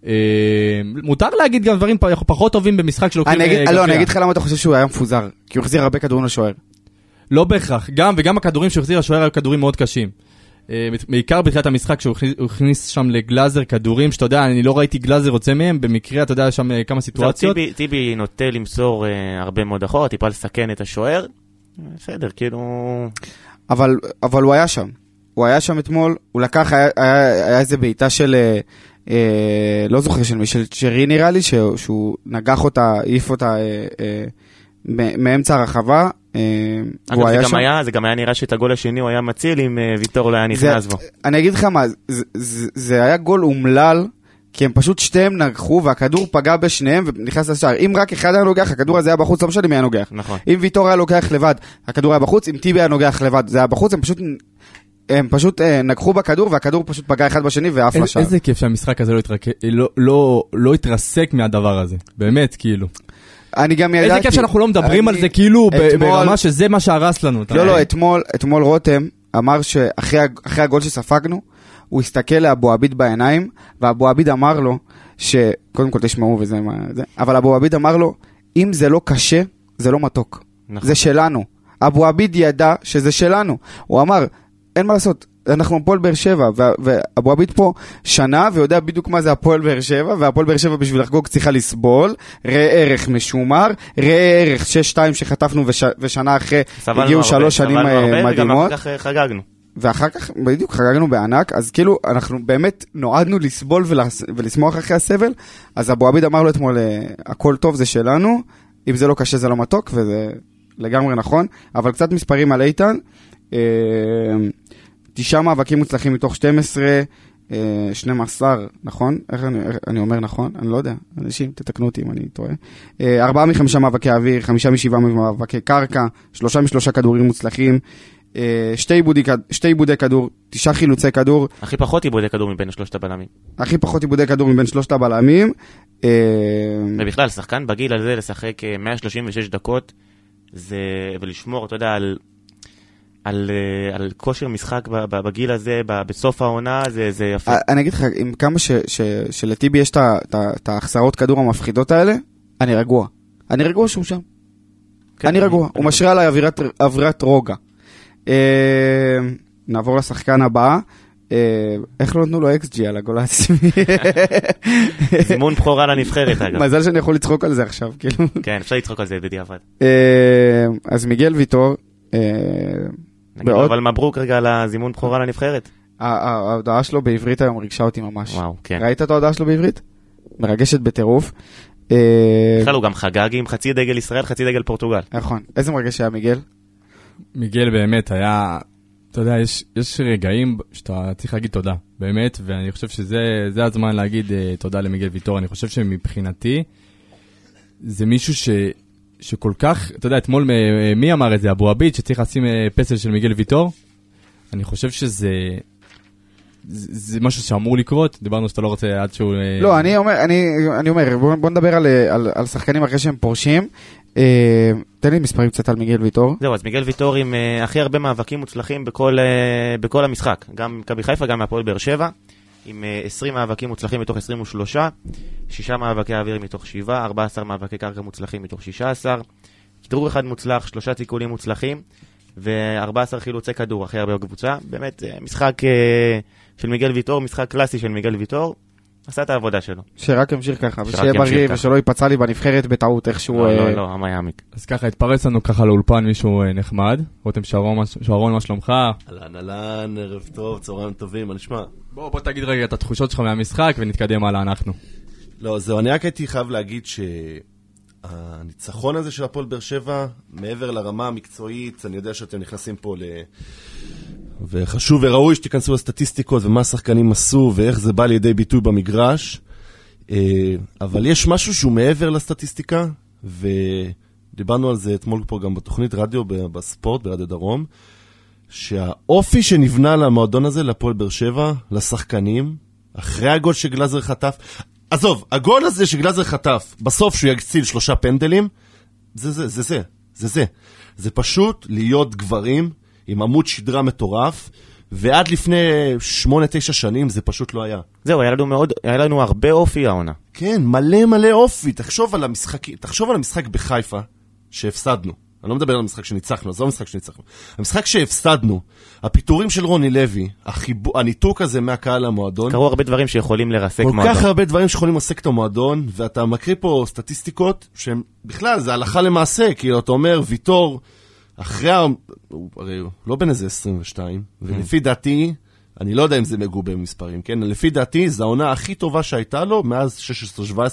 אה, מותר להגיד גם דברים פ- פחות טובים במשחק שלוקחים אני אגיד, אה, לא, אני. אגיד לך למה אתה חושב שהוא היה מפוזר. כי הוא החזיר הרבה כדורים לשוער. לא בהכרח, גם וגם הכדורים שהוא החזיר לשוער היו כדורים מאוד קשים. אה, בעיקר בתחילת המשחק שהוא הכניס- שם לגלאזר כדורים שאתה יודע, אני לא ראיתי גלאזר יוצא מהם, במקרה אתה יודע, יש שם אה, כמה זהו, סיטואציות. טיבי- טיבי נוטה למסור אה, הרבה מאוד אחורה, טיפה לסכן את השוער. בסדר, כאילו... אבל, אבל הוא היה שם. הוא היה שם אתמול, הוא לקח, היה, היה, היה איזה בעיטה של, אה, אה, לא זוכר של מי, של צ'רי נראה לי, ש, שהוא נגח אותה, העיף אותה אה, אה, מאמצע הרחבה. אה, אגב, זה היה גם שם. היה, זה גם היה נראה שאת הגול השני הוא היה מציל אם אה, ויטור לא היה נכנס בו. אני אגיד לך מה, זה, זה, זה היה גול אומלל, כי הם פשוט שתיהם נגחו והכדור פגע בשניהם ונכנס לשער. אם רק אחד היה נוגח, הכדור הזה היה בחוץ, לא משנה מי היה נוגח. נכון. אם ויטור היה לוקח לבד, הכדור היה בחוץ, אם טיבי היה נוגח לבד, זה היה בחוץ, הם פשוט... הם פשוט אה, נגחו בכדור והכדור פשוט פגע אחד בשני ועף לשער. איזה כיף שהמשחק הזה לא התרק- לא- לא- לא התרסק מהדבר הזה, באמת, כאילו. אני גם ידעתי... איזה כיף שאנחנו לא מדברים על זה כאילו ברמה שזה מה שהרס לנו. לא. לא, אתמול, אתמול רותם אמר שאחרי הג- אחרי הגול שספגנו, הוא הסתכל לאבו עביד בעיניים, ואבו עביד אמר לו, שקודם כל תשמעו וזה מה זה, אבל אבו עביד אמר לו, אם זה לא קשה, זה לא מתוק. נכון. זה שלנו. אבו עביד ידע שזה שלנו. הוא אמר, אין מה לעשות, אנחנו הפועל באר שבע, ואבו עביד פה שנה ויודע בדיוק מה זה הפועל באר שבע, והפועל באר שבע בשביל לחגוג צריכה לסבול, ראה ערך משומר, ראה ערך 6-2 שחטפנו וש, ושנה אחרי הגיעו הרבה, שלוש שנים סבלנו אה, הרבה, וגם מדהימות. אחר כך אה, חגגנו. ואחר כך, בדיוק, חגגנו בענק, אז כאילו, אנחנו באמת נועדנו לסבול ולס... ולשמוח אחרי הסבל, אז אבו עביד אמר לו אתמול, אה, הכל טוב זה שלנו, אם זה לא קשה זה לא מתוק, וזה לגמרי נכון, אבל קצת מספרים על איתן, אה, תשעה מאבקים מוצלחים מתוך 12, אה, 12, נכון? איך אני, איך אני אומר נכון? אני לא יודע, אנשים, תתקנו אותי אם אני טועה. אה, ארבעה מחמישה מאבקי אוויר, חמישה משבעה מאבקי קרקע, שלושה משלושה כדורים מוצלחים, אה, שתי עיבודי, כד- שתי עיבודי כדור, תשעה חילוצי כדור, הכי פחות עיבודי כדור מבין שלושת הבלמים. הכי פחות עיבודי כדור מבין שלושת הבלמים. אה, ובכלל, שחקן בגיל הזה לשחק אה, 136 דקות, זה... ולשמור, אתה יודע, על... על, אה, על כושר משחק בגיל הזה, בסוף העונה, זה, זה יפה. אה, אני אגיד לך, עם כמה ש- ש- שלטיבי יש את ההחסרות כדור המפחידות האלה, אני רגוע. אני רגוע שהוא שם. כן, אני רגוע, אני- הוא משרה עליי אווירת- אווירת רוגע. אה, נעבור לשחקן הבא. אה, איך לא נתנו לו אקס-ג'י על הגול העצמי? זימון בכורה לנבחרת, אגב. מזל שאני יכול לצחוק על זה עכשיו, כאילו. כן, אפשר לצחוק על זה בדיעבד. אז מיגל ויטור, נגיד בעוד- אבל מברוק רגע על הזימון בכורה לנבחרת. ההודעה שלו בעברית היום ריגשה אותי ממש. וואו, כן. ראית את ההודעה שלו בעברית? מרגשת בטירוף. אה, בכלל הוא גם חגג עם חצי דגל ישראל, חצי דגל פורטוגל. נכון. איזה מרגש היה מיגל? מיגל באמת היה, אתה יודע, יש, יש רגעים שאתה צריך להגיד תודה, באמת, ואני חושב שזה זה הזמן להגיד uh, תודה למיגל ויטור. אני חושב שמבחינתי, זה מישהו ש, שכל כך, אתה יודע, אתמול מ- מי אמר את זה? אבו עביד, שצריך לשים אה, פסל של מיגל ויטור? אני חושב שזה... זה, זה משהו שאמור לקרות, דיברנו שאתה לא רוצה עד שהוא... אה, לא, אני אומר, אני, אני אומר, בוא, בוא נדבר על, אה, על, על שחקנים אחרי שהם פורשים. אה, תן לי מספרים קצת על מיגל ויטור. זהו, אז מיגל ויטור עם אה, הכי הרבה מאבקים מוצלחים בכל, אה, בכל המשחק. גם מכבי חיפה, גם מהפועל באר שבע. עם אה, 20 מאבקים מוצלחים מתוך 23, 6 מאבקי אוויר מתוך 7, 14 מאבקי קרקע מוצלחים מתוך 16, כדרור אחד מוצלח, 3 תיקולים מוצלחים, ו-14 חילוצי כדור, הכי הרבה בקבוצה. באמת, אה, משחק אה, של מיגל ויטור, משחק קלאסי של מיגל ויטור. עשה את העבודה שלו. שרק ימשיך ככה, ושיהיה בריא. ושלא ייפצע לי בנבחרת בטעות איכשהו. לא, אה, לא, לא, המה יעמיק. אז ככה, התפרץ לנו ככה לאולפן מישהו אה, נחמד. רותם שרון, מה- שרון, מה שלומך? אהלן אהלן, ערב טוב, צהריים טובים, מה נשמע? בוא, בוא תגיד רגע את התחושות שלך מהמשחק ונתקדם הלאה אנחנו. לא, זהו, אני רק הייתי חייב להגיד שהניצחון הזה של הפועל באר שבע, מעבר לרמה המקצועית, אני יודע שאתם נכנסים פה ל... וחשוב וראוי שתיכנסו לסטטיסטיקות ומה השחקנים עשו ואיך זה בא לידי ביטוי במגרש, אה, אבל יש משהו שהוא מעבר לסטטיסטיקה, ודיברנו על זה אתמול פה גם בתוכנית רדיו בספורט, ברדיו דרום, שהאופי שנבנה למועדון הזה, להפועל באר שבע, לשחקנים, אחרי הגול שגלאזר חטף, עזוב, הגול הזה שגלאזר חטף, בסוף שהוא יציל שלושה פנדלים, זה זה, זה זה, זה זה. זה פשוט להיות גברים עם עמוד שדרה מטורף, ועד לפני שמונה, תשע שנים זה פשוט לא היה. זהו, היה לנו מאוד, היה לנו הרבה אופי העונה. כן, מלא מלא אופי. תחשוב על המשחק, תחשוב על המשחק בחיפה שהפסדנו. אני לא מדבר על המשחק שניצחנו, עזוב המשחק שניצחנו. המשחק שהפסדנו, הפיטורים של רוני לוי, החיבו, הניתוק הזה מהקהל למועדון, קרו הרבה דברים שיכולים לרסק כל מועדון. כך הרבה דברים שיכולים לרסק את המועדון, ואתה מקריא פה סטטיסטיקות שהן בכלל, זה הלכה למעשה, כי אתה אומר, ויטור, אחרי, ה- הוא הרי הוא לא בן איזה 22, ולפי דעתי, אני לא יודע אם זה מגובה במספרים, כן? לפי דעתי, זו העונה הכי טובה שהייתה לו מאז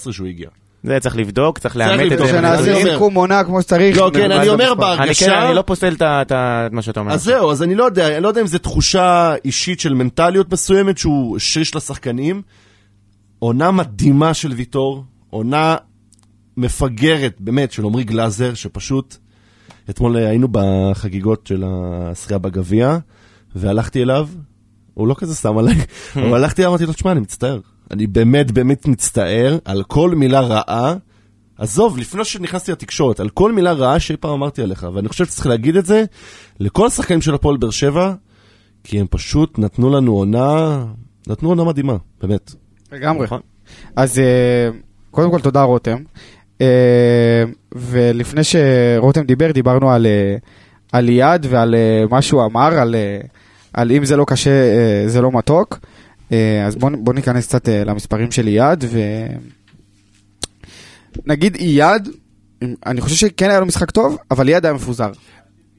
16-17 שהוא הגיע. זה צריך לבדוק, צריך לאמת את לבדוק. זה. אני שנעשה אומר- סיכום עונה כמו שצריך. לא, כן, אני אומר במספר. אני כן, בהרגשה... אני לא פוסל את מה שאתה אומר. אז זהו, אז אני לא יודע, אני לא יודע אם זו תחושה אישית של מנטליות מסוימת שהוא השריש לשחקנים. עונה מדהימה של ויטור, עונה מפגרת, באמת, של עמרי גלאזר, שפשוט... אתמול היינו בחגיגות של הזכייה בגביע, והלכתי אליו, הוא לא כזה שם עליי, אבל הלכתי אליו, אמרתי לו, תשמע, אני מצטער. אני באמת באמת מצטער על כל מילה רעה. עזוב, לפני שנכנסתי לתקשורת, על כל מילה רעה שאי פעם אמרתי עליך, ואני חושב שצריך להגיד את זה לכל השחקנים של הפועל באר שבע, כי הם פשוט נתנו לנו עונה, נתנו עונה מדהימה, באמת. לגמרי. נכון. אז אה, קודם כל תודה רותם. אה, ולפני שרותם דיבר, דיברנו על, אה, על יעד ועל אה, מה שהוא אמר, על, על אם זה לא קשה, זה לא מתוק. אז בואו בוא ניכנס קצת למספרים של יעד, ונגיד יעד, אני חושב שכן היה לו משחק טוב, אבל יעד היה מפוזר.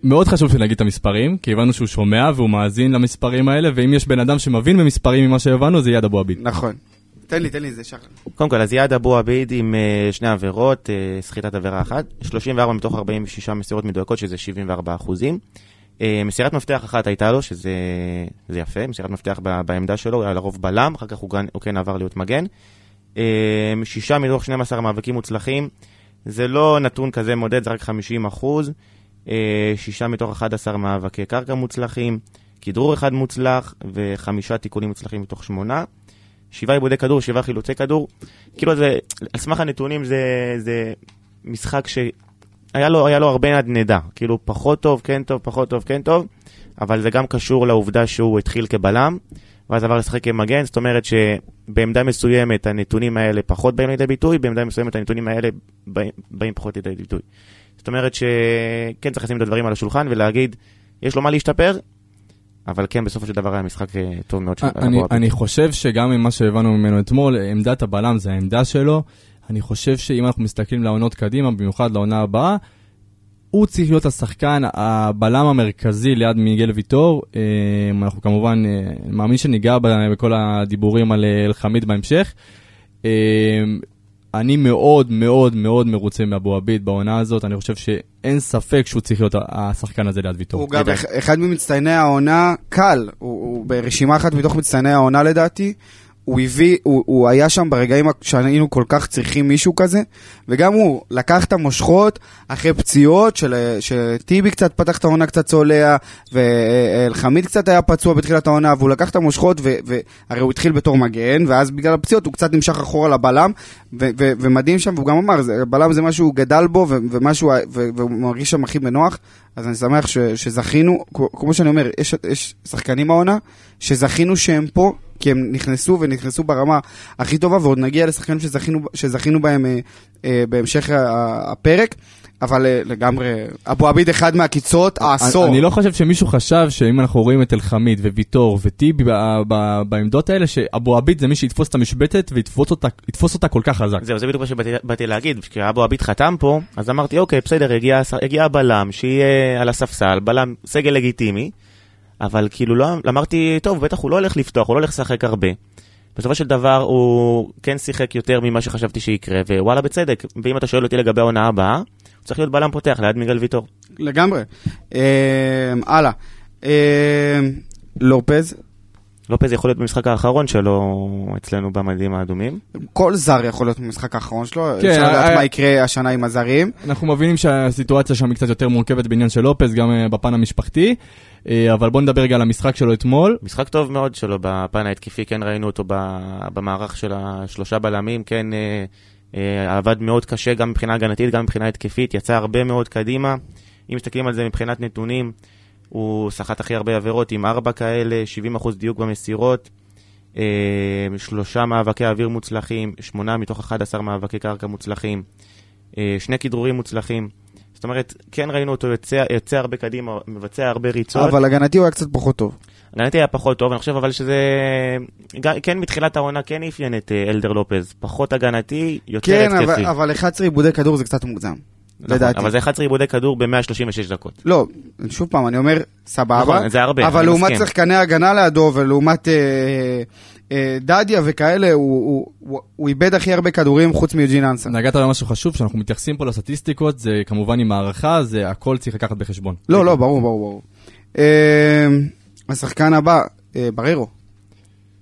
מאוד חשוב שנגיד את המספרים, כי הבנו שהוא שומע והוא מאזין למספרים האלה, ואם יש בן אדם שמבין במספרים ממה שהבנו, זה יד אבו עביד. נכון. תן לי, תן לי זה שחר. קודם כל, אז יעד אבו עביד עם אה, שני עבירות, אה, סחיטת עבירה אחת, 34 מתוך 46 מסירות מדויקות, שזה 74 אחוזים. אה, מסירת מפתח אחת הייתה לו, שזה זה יפה, מסירת מפתח ב- בעמדה שלו, הוא היה לרוב בלם, אחר כך הוא, גן- הוא כן עבר להיות מגן. שישה מתוך 12 מאבקים מוצלחים, זה לא נתון כזה מודד, זה רק 50 אחוז. שישה מתוך 11 מאבקי קרקע מוצלחים, כדרור אחד מוצלח וחמישה תיקונים מוצלחים מתוך שמונה. שבעה עיבודי כדור, שבעה חילוצי כדור. כאילו זה, על סמך הנתונים זה, זה משחק שהיה לו, היה לו הרבה נדנדה. כאילו פחות טוב, כן טוב, פחות טוב, כן טוב, אבל זה גם קשור לעובדה שהוא התחיל כבלם, ואז עבר לשחק כמגן, זאת אומרת שבעמדה מסוימת הנתונים האלה פחות באים לידי ביטוי, בעמדה מסוימת הנתונים האלה באים, באים פחות לידי ביטוי. זאת אומרת שכן צריך לשים את הדברים על השולחן ולהגיד, יש לו מה להשתפר, אבל כן, בסופו של דבר היה משחק אה, טוב מאוד של אני. אני חושב שגם ממה שהבנו ממנו אתמול, עמדת הבלם זה העמדה שלו. אני חושב שאם אנחנו מסתכלים לעונות קדימה, במיוחד לעונה הבאה, הוא צריך להיות השחקן, הבלם המרכזי ליד מיגל ויטור. אה, אנחנו כמובן, אה, מאמין שניגע בכל הדיבורים על אה, אלחמיד בהמשך. אני מאוד מאוד מאוד מרוצה מאבו עביד בעונה הזאת, אני חושב שאין ספק שהוא צריך להיות השחקן הזה ליד ויטור. הוא גם אח- אחד ממצטייני העונה קל, הוא, הוא ברשימה אחת מתוך מצטייני העונה לדעתי. הוא הביא, הוא, הוא היה שם ברגעים שהיינו כל כך צריכים מישהו כזה, וגם הוא לקח את המושכות אחרי פציעות, של, שטיבי קצת פתח את העונה קצת צולע, ואלחמיד קצת היה פצוע בתחילת העונה, והוא לקח את המושכות, והרי הוא התחיל בתור מגן, ואז בגלל הפציעות הוא קצת נמשך אחורה לבלם, ו, ו, ומדהים שם, והוא גם אמר, בלם זה משהו, גדל בו, ו, ומשהו, ו, והוא מרגיש שם הכי בנוח, אז אני שמח שזכינו, כמו שאני אומר, יש, יש שחקנים העונה, שזכינו שהם פה, כי הם נכנסו ונכנסו ברמה הכי טובה, ועוד נגיע לשחקנים שזכינו, שזכינו בהם אה, אה, בהמשך הפרק. אבל אה, לגמרי, אבו עביד אחד מהקיצות, העשור. אני לא חושב שמישהו חשב שאם אנחנו רואים את אלחמיד וויטור וטיבי בעמדות האלה, שאבו עביד זה מי שיתפוס את המשבצת ויתפוס אותה, כל כך חזק. זהו, זה בדיוק מה שבאתי להגיד, כשאבו עביד חתם פה, אז אמרתי, אוקיי, בסדר, הגיע הבלם, שיהיה על הספסל, בלם, סגל לגיטימי, אבל כאילו לא, אמרתי, טוב, בטח הוא לא הולך לפתוח, הוא לא הולך לשחק הרבה. בסופו של דבר הוא כן שיחק יותר ממה שחשבתי שיקרה, ווואלה בצדק, ואם אתה שואל אותי לגבי העונה הבאה, הוא צריך להיות בלם פותח ליד מיגל ויטור. לגמרי. אה, הלאה. אה, לופז. לופז יכול להיות במשחק האחרון שלו אצלנו במדים האדומים. כל זר יכול להיות במשחק האחרון שלו, כן, אפשר לדעת אה, מה יקרה השנה עם הזרים. אנחנו מבינים שהסיטואציה שם היא קצת יותר מורכבת בעניין של לופז, גם בפן המשפחתי. אה, אבל בוא נדבר רגע על המשחק שלו אתמול. משחק טוב מאוד שלו בפן ההתקפי, כן ראינו אותו במערך של השלושה בלמים, כן אה, אה, עבד מאוד קשה גם מבחינה הגנתית, גם מבחינה התקפית, יצא הרבה מאוד קדימה. אם מסתכלים על זה מבחינת נתונים, הוא סחט הכי הרבה עבירות עם ארבע כאלה, 70% דיוק במסירות, שלושה מאבקי אוויר מוצלחים, שמונה מתוך 11 מאבקי קרקע מוצלחים, שני כדרורים מוצלחים. זאת אומרת, כן ראינו אותו יוצא, יוצא הרבה קדימה, מבצע הרבה ריצות. אבל הגנתי הוא היה קצת פחות טוב. הגנתי היה פחות טוב, אני חושב אבל שזה... כן, מתחילת העונה כן אפיין את אה, אלדר לופז. פחות הגנתי, יותר כן, התקפי. כן, אבל, אבל 11 עיבודי כדור זה קצת מוגזם. נכון, לדעתי. אבל זה 11 עיבודי כדור ב-136 דקות. לא, שוב פעם, אני אומר, סבבה. נכון, זה הרבה, אבל לעומת שחקני הגנה לידו, ולעומת אה, אה, דדיה וכאלה, הוא, הוא, הוא, הוא איבד הכי הרבה כדורים חוץ מיוג'ין אנסה. נגעת במשהו חשוב, שאנחנו מתייחסים פה לסטטיסטיקות, זה כמובן עם הערכה, זה הכל צריך לקחת בחשבון. לא, לא, ברור, ברור, ברור. אה, השחקן הבא, אה, בררו.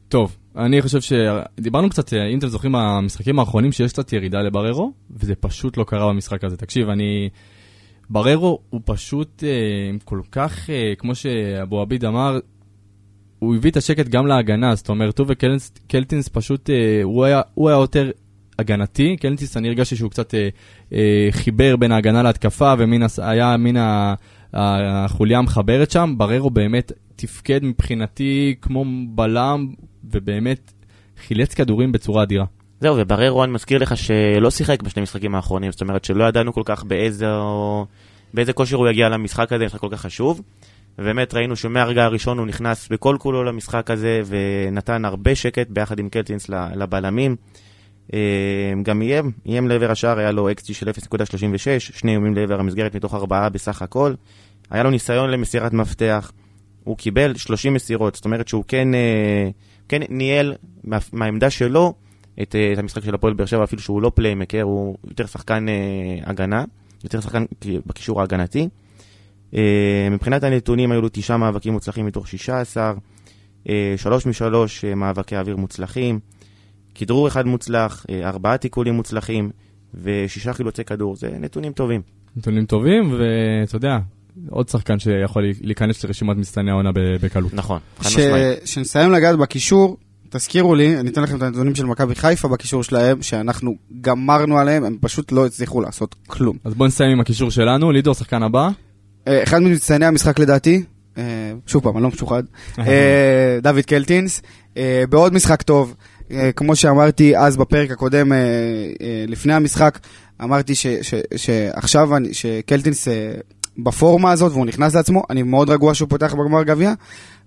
טוב, אני חושב שדיברנו קצת, אה, אם אתם זוכרים, המשחקים האחרונים שיש קצת ירידה לבררו, וזה פשוט לא קרה במשחק הזה. תקשיב, אני... בררו הוא פשוט אה, כל כך, אה, כמו שאבו עביד אמר, הוא הביא את השקט גם להגנה, זאת אומרת, הוא וקלטינס פשוט, אה, הוא, היה, הוא היה יותר הגנתי, קלטינס אני הרגשתי שהוא קצת אה, אה, חיבר בין ההגנה להתקפה, והיה מן החוליה המחברת שם, בררו באמת תפקד מבחינתי כמו בלם, ובאמת חילץ כדורים בצורה אדירה. זהו, ובררו אני מזכיר לך שלא שיחק בשני משחקים האחרונים, זאת אומרת שלא ידענו כל כך באיזה, באיזה כושר הוא יגיע למשחק הזה, משחק כל כך חשוב. ובאמת ראינו שמהרגע הראשון הוא נכנס בכל כולו למשחק הזה ונתן הרבה שקט ביחד עם קלטינס לבלמים. אה, גם איים, איים לעבר השער, היה לו אקסטי של 0.36, שני איומים לעבר המסגרת מתוך ארבעה בסך הכל. היה לו ניסיון למסירת מפתח, הוא קיבל 30 מסירות, זאת אומרת שהוא כן, אה, כן ניהל מה, מהעמדה שלו את, אה, את המשחק של הפועל באר שבע, אפילו שהוא לא פליימקר, הוא יותר שחקן הגנה, יותר שחקן בקישור ההגנתי. אה, מבחינת הנתונים היו לו תשעה מאבקים מוצלחים מתוך שישה עשר, אה, שלוש משלוש אה, מאבקי אוויר מוצלחים, כדרור אחד מוצלח, ארבעה תיקולים מוצלחים ושישה חילוצי כדור, זה נתונים טובים. נתונים טובים, ואתה יודע, עוד שחקן שיכול להיכנס לרשימת מצטייני העונה בקלות. נכון, חד משמעית. כשנסיים לגעת בקישור, תזכירו לי, אני אתן לכם את הנתונים של מכבי חיפה בקישור שלהם, שאנחנו גמרנו עליהם, הם פשוט לא הצליחו לעשות כלום. אז בואו נסיים עם הקישור שלנו, לידור, שחקן הבא. אה, אחד ממצטייני המשחק לדעתי, אה, שוב פעם, אני לא משוחד, אה, דוד קלטינס, בעוד משחק טוב, כמו שאמרתי אז בפרק הקודם, לפני המשחק, אמרתי שעכשיו, שקלטינס בפורמה הזאת והוא נכנס לעצמו, אני מאוד רגוע שהוא פותח בגמר גביע,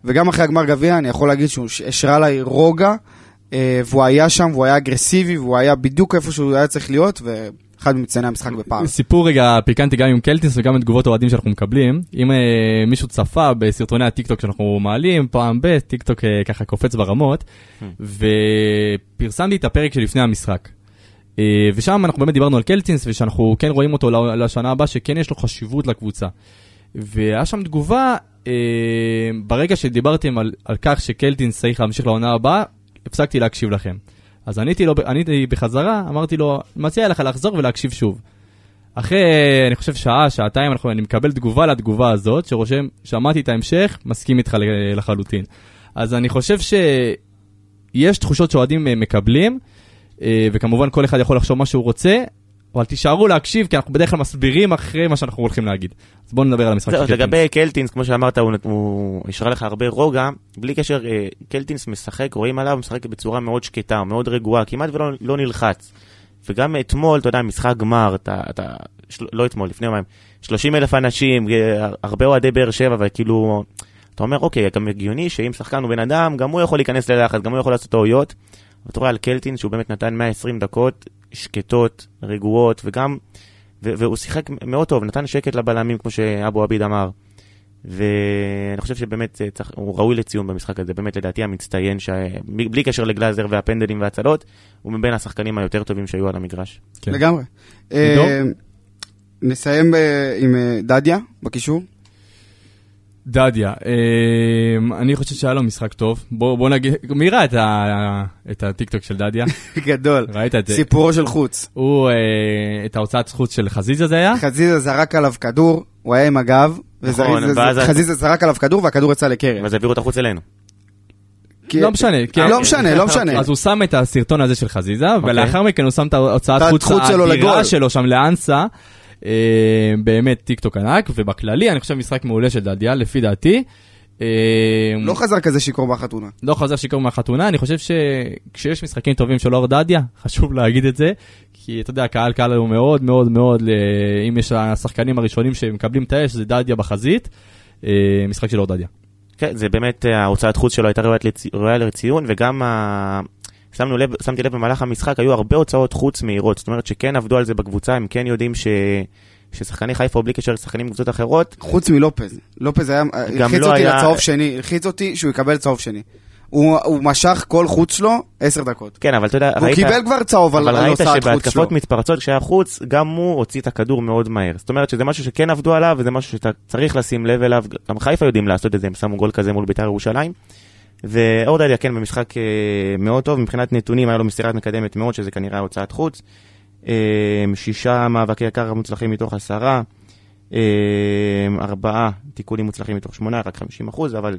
וגם אחרי הגמר גביע אני יכול להגיד שהוא השרה לי רוגע, והוא היה שם, והוא היה אגרסיבי, והוא היה בדיוק איפה שהוא היה צריך להיות, אחד ממצטייני המשחק בפער. סיפור רגע פיקנטי גם עם קלטינס וגם את תגובות האוהדים שאנחנו מקבלים. אם אה, מישהו צפה בסרטוני הטיקטוק שאנחנו מעלים, פעם ב, טיקטוק אה, ככה קופץ ברמות, ופרסמתי את הפרק שלפני המשחק. אה, ושם אנחנו באמת דיברנו על קלטינס, ושאנחנו כן רואים אותו לשנה הבאה, שכן יש לו חשיבות לקבוצה. והיה שם תגובה, אה, ברגע שדיברתם על, על כך שקלטינס צריך להמשיך לעונה הבאה, הפסקתי להקשיב לכם. אז עניתי, לו, עניתי בחזרה, אמרתי לו, מציע לך לחזור ולהקשיב שוב. אחרי, אני חושב, שעה, שעתיים, אנחנו, אני מקבל תגובה לתגובה הזאת, שרושם, שמעתי את ההמשך, מסכים איתך לחלוטין. אז אני חושב שיש תחושות שאוהדים אה, מקבלים, וכמובן כל אחד יכול לחשוב מה שהוא רוצה, אבל תישארו להקשיב, כי אנחנו בדרך כלל מסבירים אחרי מה שאנחנו הולכים להגיד. אז בואו נדבר על המשחק של לגבי קלטינס, כמו שאמרת, הוא, הוא השאיר לך הרבה רוגע. בלי קשר, אה, קלטינס משחק, רואים עליו, משחק בצורה מאוד שקטה, מאוד רגועה, כמעט ולא לא נלחץ. וגם אתמול, אתה יודע, משחק גמר, אתה, אתה של, לא אתמול, לפני יומיים, 30 אלף אנשים, אה, הרבה אוהדי באר שבע, וכאילו, אתה אומר, אוקיי, גם הגיוני שאם שחקן הוא בן אדם, גם הוא יכול להיכנס ללחץ, גם הוא יכול לעשות טעויות. ואתה רואה על קלטינס שהוא באמת נתן 120 דקות שקטות, רגועות, וגם, ו- והוא שיחק מאוד טוב, נתן שקט לבלמים, כמו שאבו עביד אמר. ואני חושב שבאמת אה, צריך, הוא ראוי לציון במשחק הזה, באמת לדעתי המצטיין, ש... בלי קשר לגלאזר והפנדלים וההצלות, הוא מבין השחקנים היותר טובים שהיו על המגרש. כן. לגמרי. אה, נסיים אה, עם אה, דדיה בקישור. דדיה, אה, אני חושב שהיה לו משחק טוב. בוא, בוא נגיד, מי ראה את, ה, את הטיקטוק של דדיה? גדול. ראית את זה? סיפורו של חוץ. הוא, אה, את ההוצאת חוץ של חזיזה זה היה? חזיזה זרק עליו כדור, הוא היה עם הגב, נכון, וזריז- ואז- חזיזה זרק עליו כדור והכדור יצא לקרן. ואז העבירו את החוץ אלינו. לא משנה. כן. לא משנה, לא משנה. אז הוא שם את הסרטון הזה של חזיזה, ולאחר מכן הוא שם את ההוצאת את חוץ האדירה לגול. שלו שם לאנסה. אה, באמת טיק טוק ענק, ובכללי אני חושב משחק מעולה של דדיה, לפי דעתי. אה, לא חזר כזה שיכור בחתונה. לא חזר שיכור מהחתונה, אני חושב שכשיש משחקים טובים של אור דדיה, חשוב להגיד את זה, כי אתה יודע, הקהל קהל הוא מאוד מאוד מאוד, ל- אם יש השחקנים הראשונים שמקבלים את האש, זה דדיה בחזית, אה, משחק של אור דדיה. כן, זה באמת, אה, ההוצאת חוץ שלו הייתה ראויה לצי- ראויה לציון, וגם ה... שמנו לב, שמתי לב במהלך המשחק, היו הרבה הוצאות חוץ מהירות, זאת אומרת שכן עבדו על זה בקבוצה, הם כן יודעים ש... ששחקני חיפה, בלי קשר לשחקנים בקבוצות אחרות, חוץ מלופז. לופז היה, הלחיץ לא אותי היה- לצהוב שני, הלחיץ אותי שהוא יקבל צהוב שני. הוא הוא משך כל חוץ שלו עשר דקות. כן, אבל אתה יודע, והוא ראית... קיבל כבר צהוב על אבל ראית הוצאת חוץ שלו. שבהתקפות מתפרצות כשהיה חוץ, גם הוא הוציא את הכדור מאוד מהר. זאת אומרת שזה משהו שכן עבדו עליו, וזה משהו שאתה צריך לשים לב אליו. גם חיפה יודעים לעשות את זה, הם שמו גול כזה מול בית"ר ירושלים. ואור דדיה כן במשחק אה, מאוד טוב, מבחינת נתונים היה לו מסירת מקדמת מאוד, שזה כנראה הוצאת חוץ. אה, שישה מאבקי קרקע מוצלחים מתוך עשרה, אה, ארבעה תיקולים מוצלחים מתוך שמונה, רק 50 אחוז, אבל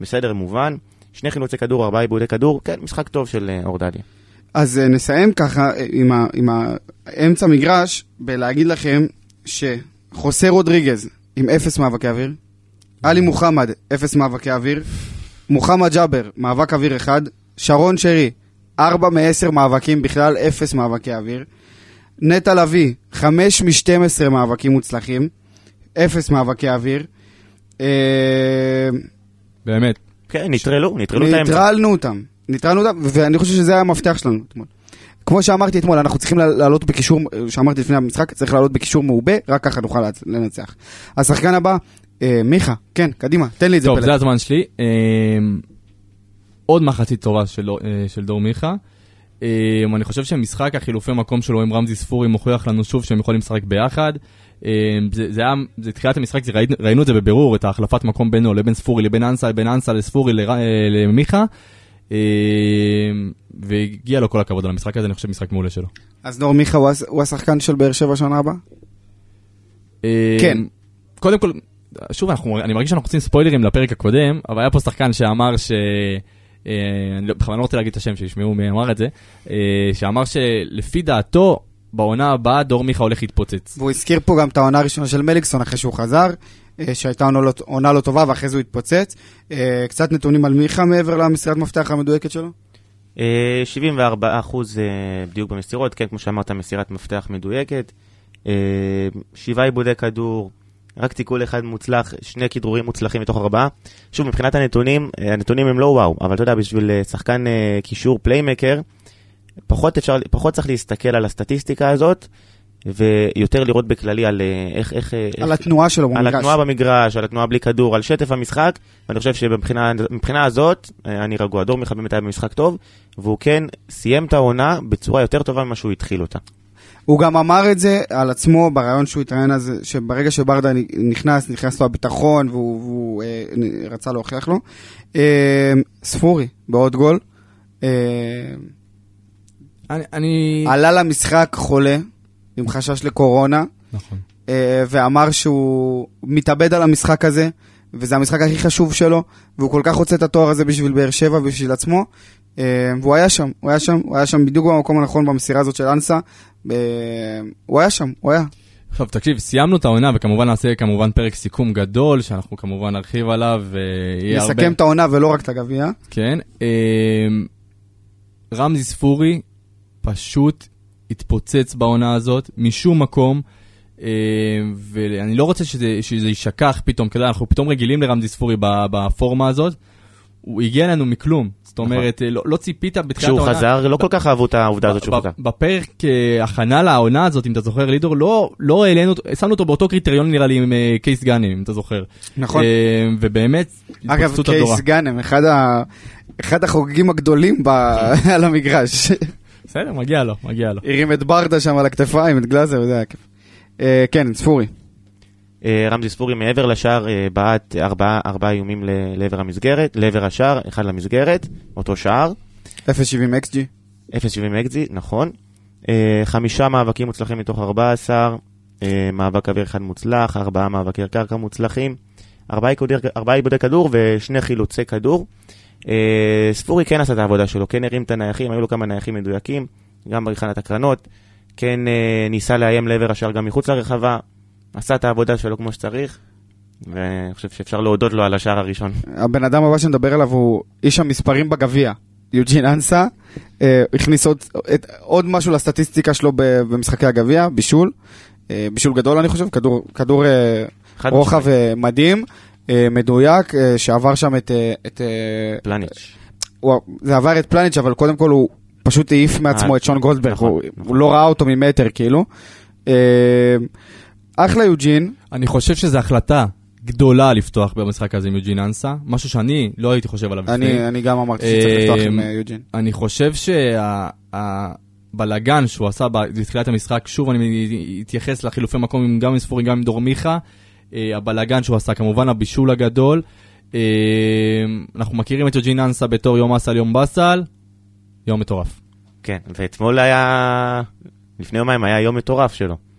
בסדר, מובן. שני חילוצי כדור, ארבעה עיבודי כדור, כן, משחק טוב של אור דדיה. אז נסיים ככה עם, ה, עם האמצע מגרש בלהגיד לכם שחוסה רודריגז עם אפס מאבקי אוויר, עלי מוחמד, אפס מאבקי אוויר, מוחמד ג'אבר, מאבק אוויר אחד, שרון שרי, ארבע מעשר מאבקים בכלל, אפס מאבקי אוויר, נטע לביא, חמש משתים עשרה מאבקים מוצלחים, אפס מאבקי אוויר. אה, באמת. כן, נטרלו, נטרלו את האמצע. נטרלנו אותם, נטרלנו אותם, ואני חושב שזה היה המפתח שלנו אתמול. כמו שאמרתי אתמול, אנחנו צריכים לעלות בקישור, שאמרתי לפני המשחק, צריך לעלות בקישור מעובה, רק ככה נוכל לנצח. השחקן הבא, אה, מיכה, כן, קדימה, תן לי את זה. טוב, פלד. זה הזמן שלי. אה, עוד מחצית טובה של, אה, של דור מיכה. אה, אני חושב שמשחק החילופי מקום שלו עם רמזי ספורי מוכיח לנו שוב שהם יכולים לשחק ביחד. אה, זה, זה היה, זה תחילת המשחק, זה, ראינו, ראינו את זה בבירור, את ההחלפת מקום בינו לבין ספורי לבין אנסה, לבין אנסה לספורי לר- אה, למיכה. אה, והגיע לו כל הכבוד על המשחק הזה, אני חושב משחק מעולה שלו. אז דור מיכה הוא השחקן של באר שבע שנה הבאה? אה, כן. קודם כל, שוב, אנחנו, אני מרגיש שאנחנו עושים ספוילרים לפרק הקודם, אבל היה פה שחקן שאמר ש... אה, אני לא- בכוונה לא רוצה להגיד את השם, שישמעו מי אמר את זה, אה, שאמר שלפי דעתו, בעונה הבאה דור מיכה הולך להתפוצץ. והוא הזכיר פה גם את העונה הראשונה של מליקסון אחרי שהוא חזר, אה, שהייתה עונה לא- עונה לא טובה ואחרי זה הוא התפוצץ. אה, קצת נתונים על מיכה מעבר למסירת מפתח המדויקת שלו? אה, 74 אחוז אה, בדיוק במסירות, כן, כמו שאמרת, מסירת מפתח מדויקת. שבעה עיבודי כדור, רק תיקול אחד מוצלח, שני כדרורים מוצלחים מתוך ארבעה. שוב, מבחינת הנתונים, אה, הנתונים הם לא וואו, אבל אתה יודע, בשביל אה, שחקן אה, קישור פליימקר, פחות, אפשר, פחות צריך להסתכל על הסטטיסטיקה הזאת, ויותר לראות בכללי על איך... איך על איך- התנועה שלו על במגרש. התנועה במגרש, על התנועה בלי כדור, על שטף המשחק, ואני חושב שמבחינה מבחינה הזאת, אני רגוע. דור מיכה באמת היה במשחק טוב, והוא כן סיים את העונה בצורה יותר טובה ממה שהוא התחיל אותה. הוא גם אמר את זה על עצמו בריאיון שהוא התראיין אז, שברגע שברדה נכנס, נכנס לו הביטחון והוא, והוא אה, רצה להוכיח לו. אה, ספורי, בעוד גול. אה, אני- אני... עלה למשחק חולה, עם חשש לקורונה, נכון. אה, ואמר שהוא מתאבד על המשחק הזה, וזה המשחק הכי חשוב שלו, והוא כל כך רוצה את התואר הזה בשביל באר שבע ובשביל עצמו, והוא היה שם, הוא היה שם, הוא היה שם בדיוק במקום הנכון במסירה הזאת של אנסה, אה, הוא היה שם, הוא היה. עכשיו תקשיב, סיימנו את העונה וכמובן נעשה כמובן פרק סיכום גדול, שאנחנו כמובן נרחיב עליו, ויהיה הרבה... נסכם את העונה ולא רק את הגביע. כן. רמזי ספורי פשוט התפוצץ בעונה הזאת, משום מקום, ואני לא רוצה שזה, שזה יישכח פתאום, כי אנחנו פתאום רגילים לרמזי ספורי בפורמה הזאת. הוא הגיע אלינו מכלום, זאת אומרת, לא, לא ציפית בתחילת כשהוא העונה. חזר, לא כל כך אהבו את העובדה הזאת שהוא חזר. בפרק אה, הכנה לעונה הזאת, אם אתה זוכר, לידור, לא, לא העלינו, שמנו אותו באותו קריטריון נראה לי עם אה, קייס גאנם, אם אתה זוכר. נכון. ובאמת, אגב. קייס גאנם, אחד ה- אחד החוגגים הגדולים ב- על המגרש. בסדר, מגיע לו, מגיע לו. הרים את ברדה שם על הכתפיים, את גלאזר, וזה היה כיף. כן, ספורי. אה, רמזי ספורי מעבר לשער אה, בעט ארבעה איומים לעבר המסגרת, לעבר השער, אחד למסגרת, אותו שער, 0.70 XG. 0.70 אקזי, נכון. אה, חמישה מאבקים מוצלחים מתוך 14, אה, מאבק אוויר אחד מוצלח, ארבעה מאבקי קרקע מוצלחים, ארבעה עיבודי, עיבודי כדור ושני חילוצי כדור. ספורי כן עשה את העבודה שלו, כן הרים את הנייחים, היו לו כמה נייחים מדויקים, גם בהכנת הקרנות, כן ניסה לאיים לעבר השער גם מחוץ לרחבה, עשה את העבודה שלו כמו שצריך, ואני חושב שאפשר להודות לו על השער הראשון. הבן אדם הבא שנדבר עליו הוא איש המספרים בגביע. יוג'ין אנסה, אה, הכניס עוד, את, עוד משהו לסטטיסטיקה שלו במשחקי הגביע, בישול. אה, בישול גדול אני חושב, כדור, כדור אה, רוחב. אה, מדהים, אה, מדויק, אה, שעבר שם את... אה, את אה, פלניץ'. הוא, זה עבר את פלניץ', אבל קודם כל הוא פשוט העיף מעצמו את שון גולדברג, נכון, הוא, נכון. הוא לא ראה אותו ממטר כאילו. אה, אחלה יוג'ין, אני חושב שזו החלטה גדולה לפתוח במשחק הזה עם יוג'ין אנסה, משהו שאני לא הייתי חושב עליו לפני. אני, אני גם אמרתי שצריך לפתוח עם אה, אה, יוג'ין. אני חושב שהבלגן שהוא עשה בתחילת המשחק, שוב אני אתייחס לחילופי מקום גם עם ספורי, גם עם דור מיכה, אה, הבלגן שהוא עשה, כמובן הבישול הגדול. אה, אנחנו מכירים את יוג'ין אנסה בתור יום אסל יום באסל, יום מטורף. כן, ואתמול היה, לפני יומיים היה יום מטורף שלו.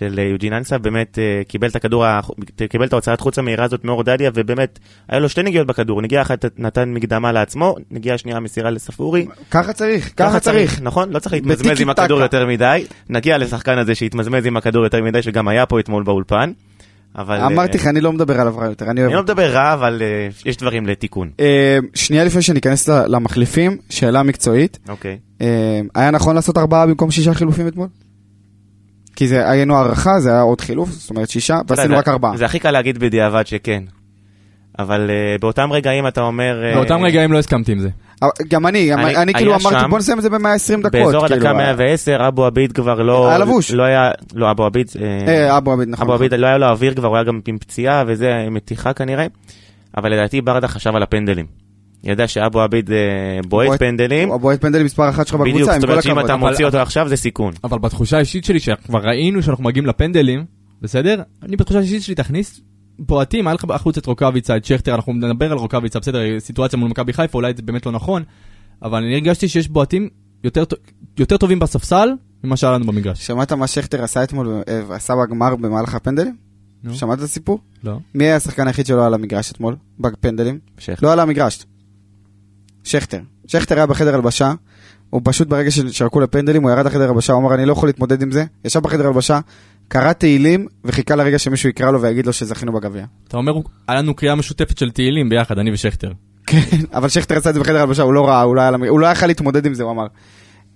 של אה, יוג'ין אנסה, באמת אה, קיבל את הכדור, קיבל את ההוצאת חוץ המהירה הזאת מאור דדיה, ובאמת, היה לו שתי נגיעות בכדור, נגיעה אחת נתן מקדמה לעצמו, נגיעה שנייה מסירה לספורי. ככה צריך, ככה צריך. נכון? לא צריך להתמזמז עם הכדור. יותר מדי. נגיע לשחקן הזה שהתמזמז עם הכדור יותר מדי, שגם היה פה אתמול באולפן. אבל... אמרתי אה, לך, אני לא מדבר עליו רע יותר, אני אני לא אוהב. מדבר רע, אבל יש דברים לתיקון. שנייה לפני שניכנס ל- למחליפים, שאלה מקצועית. אוקיי. היה נכון לעשות ארבעה במקום שישה חילופים אתמול? כי זה היינו הערכה, זה היה עוד חילוף, זאת אומרת שישה, ועשינו רק ארבעה. זה הכי קל להגיד בדיעבד שכן. אבל אה, באותם רגעים אתה אומר... אה, באותם רגעים לא הסכמתי עם זה. גם אני, גם אני- אני כאילו אמרתי בוא נסיים את זה ב-120 דקות. באזור כאילו, הדקה אה, 110, אבו עביד כבר לא... היה לבוש. לא היה... לא, אבו עביד... אה, אה, אבו עביד, נכון. אבו עביד לא היה לו אוויר כבר, הוא היה גם עם פציעה וזה, עם מתיחה כנראה. אבל לדעתי ברדה חשב על הפנדלים. ידע שאבו עביד אה, בועט בועט- פנדלים. הוא הבועט פנדל מספר אחת שלך בדיוק, בקבוצה, עם זאת כל אומרת שאם הכבוד. אתה מוציא אותו עכשיו זה סיכון. אבל בתחושה האישית שלי, שכבר ראינו שאנחנו מגיעים לפנדלים, בסדר? אני בתחושה האישית שלי, תכניס בועטים, היה לך החוץ את רוקאביצה, את שכטר, אנחנו נדבר על רוקאביצה, בסדר, סיטואציה מול מכבי חיפה, אולי זה באמת לא נכון, אבל אני הרגשתי שיש בועטים יותר, טובים בספסל ממה שהיה לנו במגרש. שמעת מה שכטר עשה אתמול, אה, עשה בגמר במהלך הפנדלים? נו. שמעת את הסיפור? לא. מי היה השחקן היחיד שלא על המגרש אתמול? בפנדלים? שכטר. לא על המגרש. שכטר. שכטר היה בחדר הלבשה, הוא פשוט ברגע ששרקו לפנדלים, הוא ירד לחדר הלבשה, הוא אמר אני לא יכול להתמודד עם זה, ישב בחדר הלבשה, קרא תהילים וחיכה לרגע שמישהו יקרא לו ויגיד לו שזכינו בגביע. אתה אומר, היה לנו קריאה משותפת של תהילים ביחד, אני ושכטר. כן, אבל שכטר עשה את זה בחדר הלבשה, הוא לא ראה, הוא לא היה הוא לא יכל להתמודד עם זה, הוא אמר.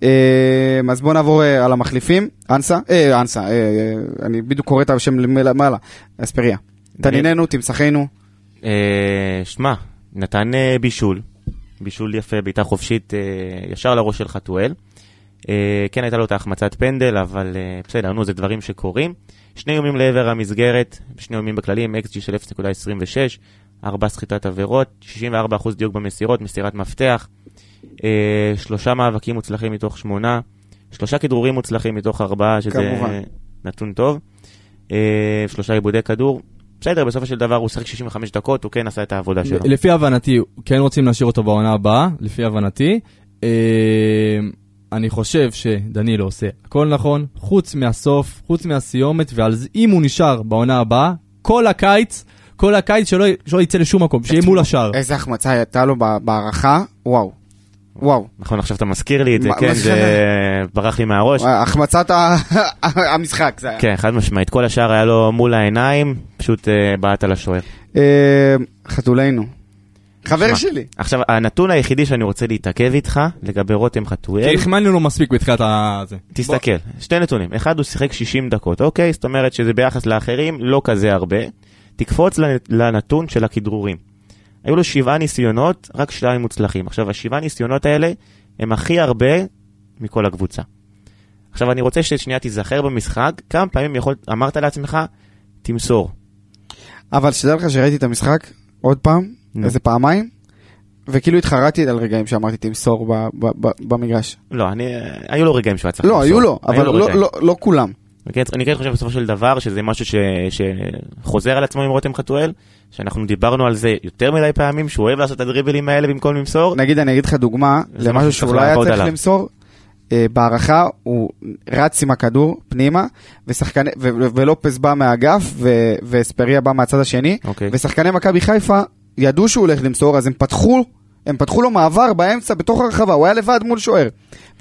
אה, אז בואו נעבור אה, על המחליפים, אנסה, אה, אנסה, אה, אה, אני בדיוק קורא את השם למעלה, אספריה. תניננו, תמסכנו, אה, שמע, נתן אה, בישול, בישול יפה, בעיטה חופשית אה, ישר לראש של חתואל. אה, כן הייתה לו את ההחמצת פנדל, אבל אה, בסדר, נו, זה דברים שקורים. שני איומים לעבר המסגרת, שני איומים בכללים, XG של 0.26, ארבע סחיטת עבירות, 64% דיוק במסירות, מסירת מפתח, שלושה מאבקים מוצלחים מתוך שמונה, שלושה כדרורים מוצלחים מתוך ארבעה, שזה כמובן. נתון טוב, שלושה עיבודי כדור. בסדר, בסופו של דבר הוא שיחק 65 דקות, הוא כן עשה את העבודה שלו. לפי הבנתי, כן רוצים להשאיר אותו בעונה הבאה, לפי הבנתי. אה, אני חושב שדנילו עושה הכל נכון, חוץ מהסוף, חוץ מהסיומת, ועל זה, אם הוא נשאר בעונה הבאה, כל הקיץ, כל הקיץ שלא, שלא יצא לשום מקום, שיהיה מול השאר. איזה החמצה הייתה לו בהערכה, וואו. וואו. נכון, עכשיו אתה מזכיר לי את זה, כן, זה? ברח לי מהראש. החמצת המשחק, זה היה. כן, חד משמעית, כל השאר היה לו מול העיניים, פשוט אה, בעט על השוער. אה, חתולנו. חבר שלי. עכשיו, הנתון היחידי שאני רוצה להתעכב איתך, לגבי רותם כי חתואל, החמלנו לו מספיק בתחילת ה... זה. תסתכל, שתי נתונים. אחד, הוא שיחק 60 דקות, אוקיי? זאת אומרת שזה ביחס לאחרים לא כזה הרבה. תקפוץ לנ- לנתון של הכדרורים. היו לו שבעה ניסיונות, רק שניים מוצלחים. עכשיו, השבעה ניסיונות האלה הם הכי הרבה מכל הקבוצה. עכשיו, אני רוצה ששנייה תיזכר במשחק, כמה פעמים יכול, אמרת לעצמך, תמסור. אבל שתדע לך שראיתי את המשחק עוד פעם, נו. איזה פעמיים, וכאילו התחרטתי על רגעים שאמרתי תמסור ב- ב- ב- במגרש. לא, אני, היו לו רגעים שהוא היה צריך לא, היו לו, אבל לו לא- רגעים. לא- לא כולם. כן- אני כן חושב בסופו של דבר שזה משהו ש, שחוזר על עצמו עם רותם חתואל, שאנחנו דיברנו על זה יותר מדי פעמים, שהוא אוהב לעשות את הדריבלים האלה במקום למסור. נגיד, אני אגיד לך דוגמה למשהו שצריך לא היה צריך עליו. למסור. אה, בהערכה הוא רץ עם הכדור פנימה, ושחקני, ו- ו- ולופס בא מהאגף, ואספריה בא מהצד השני, אוקיי. ושחקני מכבי חיפה ידעו שהוא הולך למסור, אז הם פתחו, הם פתחו לו מעבר באמצע, בתוך הרחבה, הוא היה לבד מול שוער.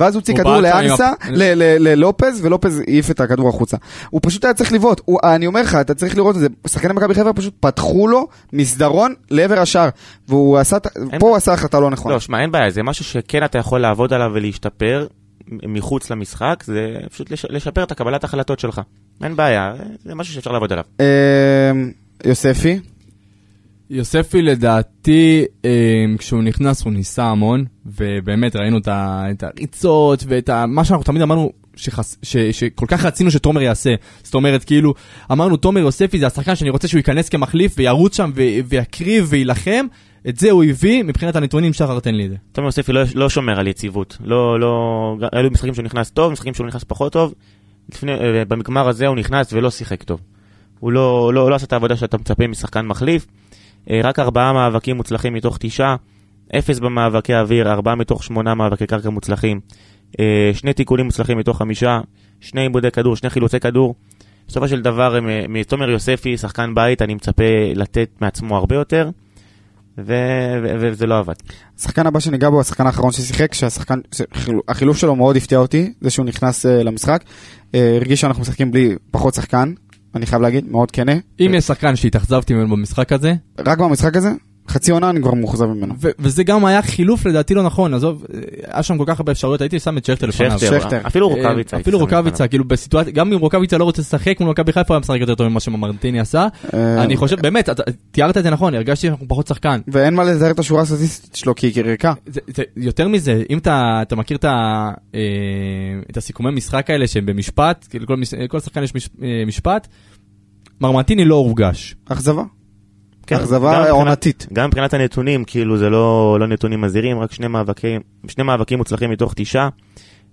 ואז הוא הוציא כדור לאנסה, הפ- ל- ל- ללופז, ולופז העיף את הכדור החוצה. הוא פשוט היה צריך לבעוט, אני אומר לך, אתה צריך לראות את זה, שחקני מכבי חיפה פשוט פתחו לו מסדרון לעבר השער, והוא עשה, פה הוא עשה החלטה לא נכונה. לא, שמע, אין בעיה, זה משהו שכן אתה יכול לעבוד עליו ולהשתפר מחוץ למשחק, זה פשוט לש- לשפר את הקבלת החלטות שלך. אין בעיה, זה משהו שאפשר לעבוד עליו. אה, יוספי, יוספי לדעתי, אה, כשהוא נכנס הוא ניסה המון, ובאמת ראינו את, הריצות ואת ה, מה שאנחנו תמיד אמרנו שחס, ש, שכל כך רצינו שתומר יעשה. זאת אומרת, כאילו, אמרנו תומר יוספי זה השחקן שאני רוצה שהוא ייכנס כמחליף וירוץ שם ו, ויקריב ויילחם, את זה הוא הביא, מבחינת הנתונים שחר תן לי את זה. תומר יוספי לא, לא שומר על יציבות. לא, לא, אלו משחקים שהוא נכנס טוב, משחקים שהוא נכנס פחות טוב. לפני, אה, במגמר הזה הוא נכנס ולא שיחק טוב. הוא לא, לא, לא עשה את העבודה שאתה מצפה משחקן מחליף. אה, רק ארבעה מאבקים מוצלחים מתוך תשעה. אפס במאבקי אוויר, ארבעה מתוך שמונה מאבקי קרקע מוצלחים. אה, שני תיקולים מוצלחים מתוך חמישה. שני עיבודי כדור, שני חילוצי כדור. בסופו של דבר, אה, מתומר יוספי, שחקן בית, אני מצפה לתת מעצמו הרבה יותר. וזה לא עבד. השחקן הבא שניגע בו, השחקן האחרון ששיחק, שהשחקן, החילוף שלו מאוד הפתיע אותי, זה שהוא נכנס למשחק. הרגיש שאנחנו משחקים בלי פחות שחקן, אני חייב להגיד, מאוד כנה. אם יש שחקן שהתאכזבתי ממנו במשחק הזה, רק במשחק הזה, חצי עונה אני כבר מאוכזב ממנו. ו- וזה גם היה חילוף לדעתי לא נכון, עזוב, אה, היה שם כל כך הרבה אפשרויות, הייתי שם את שכטר לפניו. שכטר, שכטר. אפילו אה, רוקאביצה. אפילו רוקאביצה, כאילו בסיטואציה, גם אם רוקאביצה לא רוצה לשחק מול מכבי חיפה, הוא היה משחק יותר טוב ממה שמרטיני עשה. אה, אני חושב, באמת, תיארת את זה נכון, הרגשתי שאנחנו פחות שחקן. ואין מה לזהר את השורה הסטטיסטית שלו, כי היא ריקה. יותר מזה, אם אתה, מכיר את, אה, הסיכומי משחק האלה שהם במשפט, כאילו כל, שחקן יש מש, אה, משפט, מרמטיני לא הורגש. אכזבה. כן, אכזבה עונתית. גם מבחינת הנתונים, כאילו זה לא, לא נתונים מזהירים, רק שני מאבקים, שני מאבקים מוצלחים מתוך תשעה,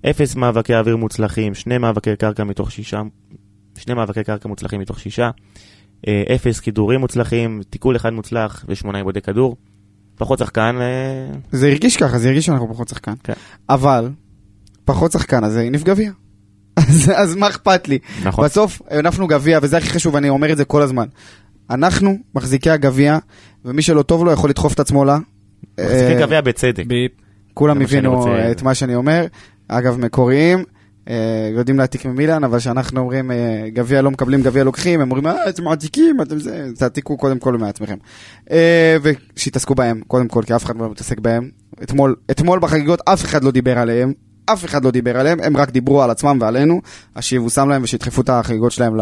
אפס מאבקי אוויר מוצלחים, שני מאבקי קרקע מתוך שישה, שני מאבקי קרקע מוצלחים מתוך שישה, אה, אפס כידורים מוצלחים, תיקול אחד מוצלח ושמונה עיבודי כדור. פחות שחקן, אה, זה הרגיש ככה, זה הרגיש שאנחנו פחות שחקן. כן. אבל, פחות שחקן, אז הניף גביע. אז, אז מה אכפת לי? נכון. בסוף הנפנו גביע, וזה הכי חשוב, אני אומר את זה כל הזמן. אנחנו מחזיקי הגביע, ומי שלא טוב לו יכול לדחוף את עצמו לה. מחזיקים אה, גביע בצדק. כולם הבינו את מה שאני אומר. אגב, מקוריים, אה, יודעים להעתיק ממילן, אבל כשאנחנו אומרים אה, גביע לא מקבלים, גביע לוקחים, הם אומרים, אה, אתם מעתיקים, אתם זה, תעתיקו קודם כל מעצמכם. ושיתעסקו בהם, קודם כל, כי אף אחד לא מתעסק בהם. אתמול, אתמול בחגיגות אף אחד לא דיבר עליהם, אף אחד לא דיבר עליהם, הם רק דיברו על עצמם ועלינו, אז שיבושם להם ושידחפו את החגיגות שלהם ל...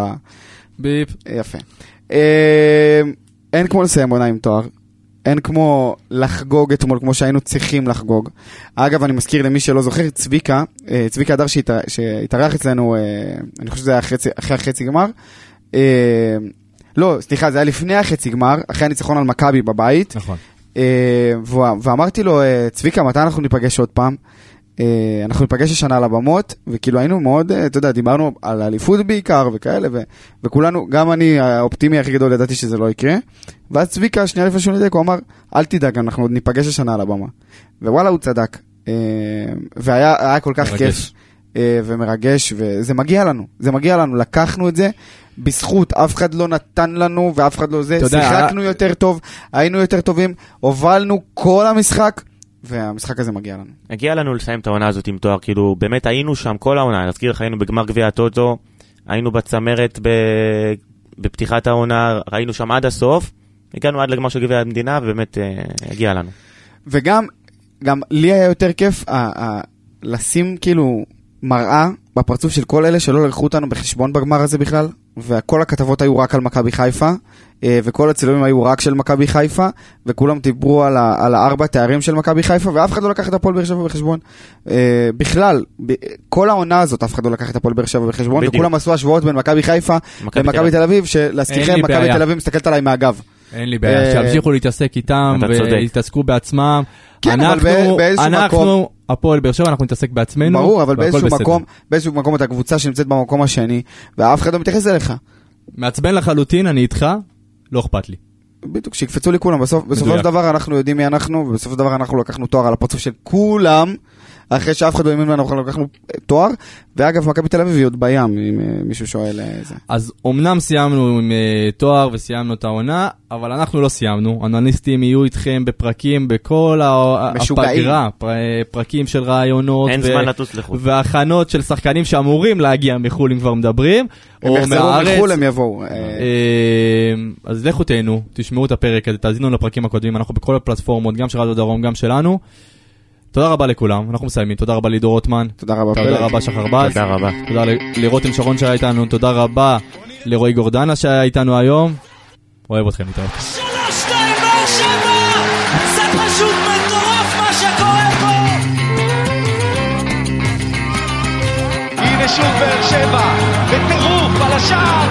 ביפ. יפה. אה, אין כמו לסיים עונה עם תואר. אין כמו לחגוג אתמול כמו שהיינו צריכים לחגוג. אגב, אני מזכיר למי שלא זוכר, צביקה, אה, צביקה הדר שהתאר- שהתארח אצלנו, אה, אני חושב שזה היה חצי- אחרי החצי גמר. לא, סליחה, זה היה לפני החצי גמר, אחרי הניצחון על מכבי בבית. נכון. ואמרתי לו, צביקה, מתי אנחנו ניפגש עוד פעם? אה, אנחנו ניפגש השנה על הבמות, וכאילו היינו מאוד, אה, אתה יודע, דיברנו על אליפות בעיקר וכאלה, ו- וכולנו, גם אני האופטימי הכי גדול, ידעתי שזה לא יקרה. ואז צביקה, שנייה לפני שהוא נדק, הוא אמר, אל תדאג, אנחנו עוד ניפגש השנה על הבמה. ווואלה, הוא צדק. אה, והיה היה כל כך מרגש. כיף ומרגש, וזה מגיע לנו, זה מגיע לנו, לקחנו את זה. בזכות, אף אחד לא נתן לנו ואף אחד לא זה, שיחקנו יותר טוב, היינו יותר טובים, הובלנו כל המשחק, והמשחק הזה מגיע לנו. הגיע לנו לסיים את העונה הזאת עם תואר, כאילו, באמת היינו שם כל העונה, להזכיר לך, היינו בגמר גביע הטוטו, היינו בצמרת ב... בפתיחת העונה, ראינו שם עד הסוף, הגענו עד לגמר של גביע המדינה, ובאמת אה, הגיע לנו. וגם, גם לי היה יותר כיף ה- ה- לשים כאילו מראה בפרצוף של כל אלה שלא לקחו אותנו בחשבון בגמר הזה בכלל, וכל הכתבות היו רק על מכבי חיפה, אה, וכל הצילומים היו רק של מכבי חיפה, וכולם דיברו על, ה- על הארבע תארים של מכבי חיפה, ואף אחד לא לקח את הפועל באר שבע בחשבון. אה, בכלל, כל העונה הזאת אף אחד לא לקח את הפועל באר שבע בחשבון, בדיוק. וכולם עשו השוואות בין מכבי חיפה מכבי למכבי תל אביב, שלהזכירכם, מכבי. תל אביב מסתכלת עליי מהגב. אין לי בעיה, אה, שימשיכו להתעסק איתם. ויתעסקו בעצמם. כן, אבל אנחנו- בא- באיזשהו אנחנו, מקום- הפועל באר שבע, אנחנו נתעסק בעצמנו. ברור, אבל באיזשהו בסדר. מקום, באיזשהו מקום אתה קבוצה שנמצאת במקום השני, ואף אחד לא מתייחס אליך. מעצבן לחלוטין, אני איתך, לא אכפת לי. בדיוק, שיקפצו לי כולם. בסוף, בסופו. של דבר אנחנו יודעים מי אנחנו, ובסופו של דבר אנחנו לקחנו תואר על הפרצוף של כולם, אחרי שאף אחד לא האמין לנו, אנחנו לקחנו אה, תואר, ואגב, מכבי תל אביב היא עוד בים, אם אה, מישהו שואל אה, זה. אז אמנם סיימנו עם אה, תואר וסיימנו את העונה, אבל אנחנו לא סיימנו. אנליסטים יהיו איתכם בפרקים בכל. הפגרה, פר, פרקים של רעיונות. אין זמן לטוס לחו"ל. והכנות של שחקנים שאמורים להגיע מחו"ל אם כבר מדברים, הם או יחזרו. מחו"ל, הם יבואו. אה, אה, אז לכו תהנו, תשמעו את הפרק הזה, תאזינו לפרקים הקודמים, אנחנו בכל הפלטפורמות, גם של רדיו דרום, גם שלנו. תודה רבה לכולם, אנחנו מסיימים, תודה רבה לידור רוטמן, תודה רבה. תודה. רבה שחר בז, תודה רבה. תודה לרותם שרון שהיה איתנו, תודה רבה לרועי גורדנה שהיה איתנו היום. אוהב אתכם, להתראות. שלוש, שתיים, באר שבע! זה פשוט מטורף מה שקורה פה! הנה שוב באר שבע, בטירוף על השער,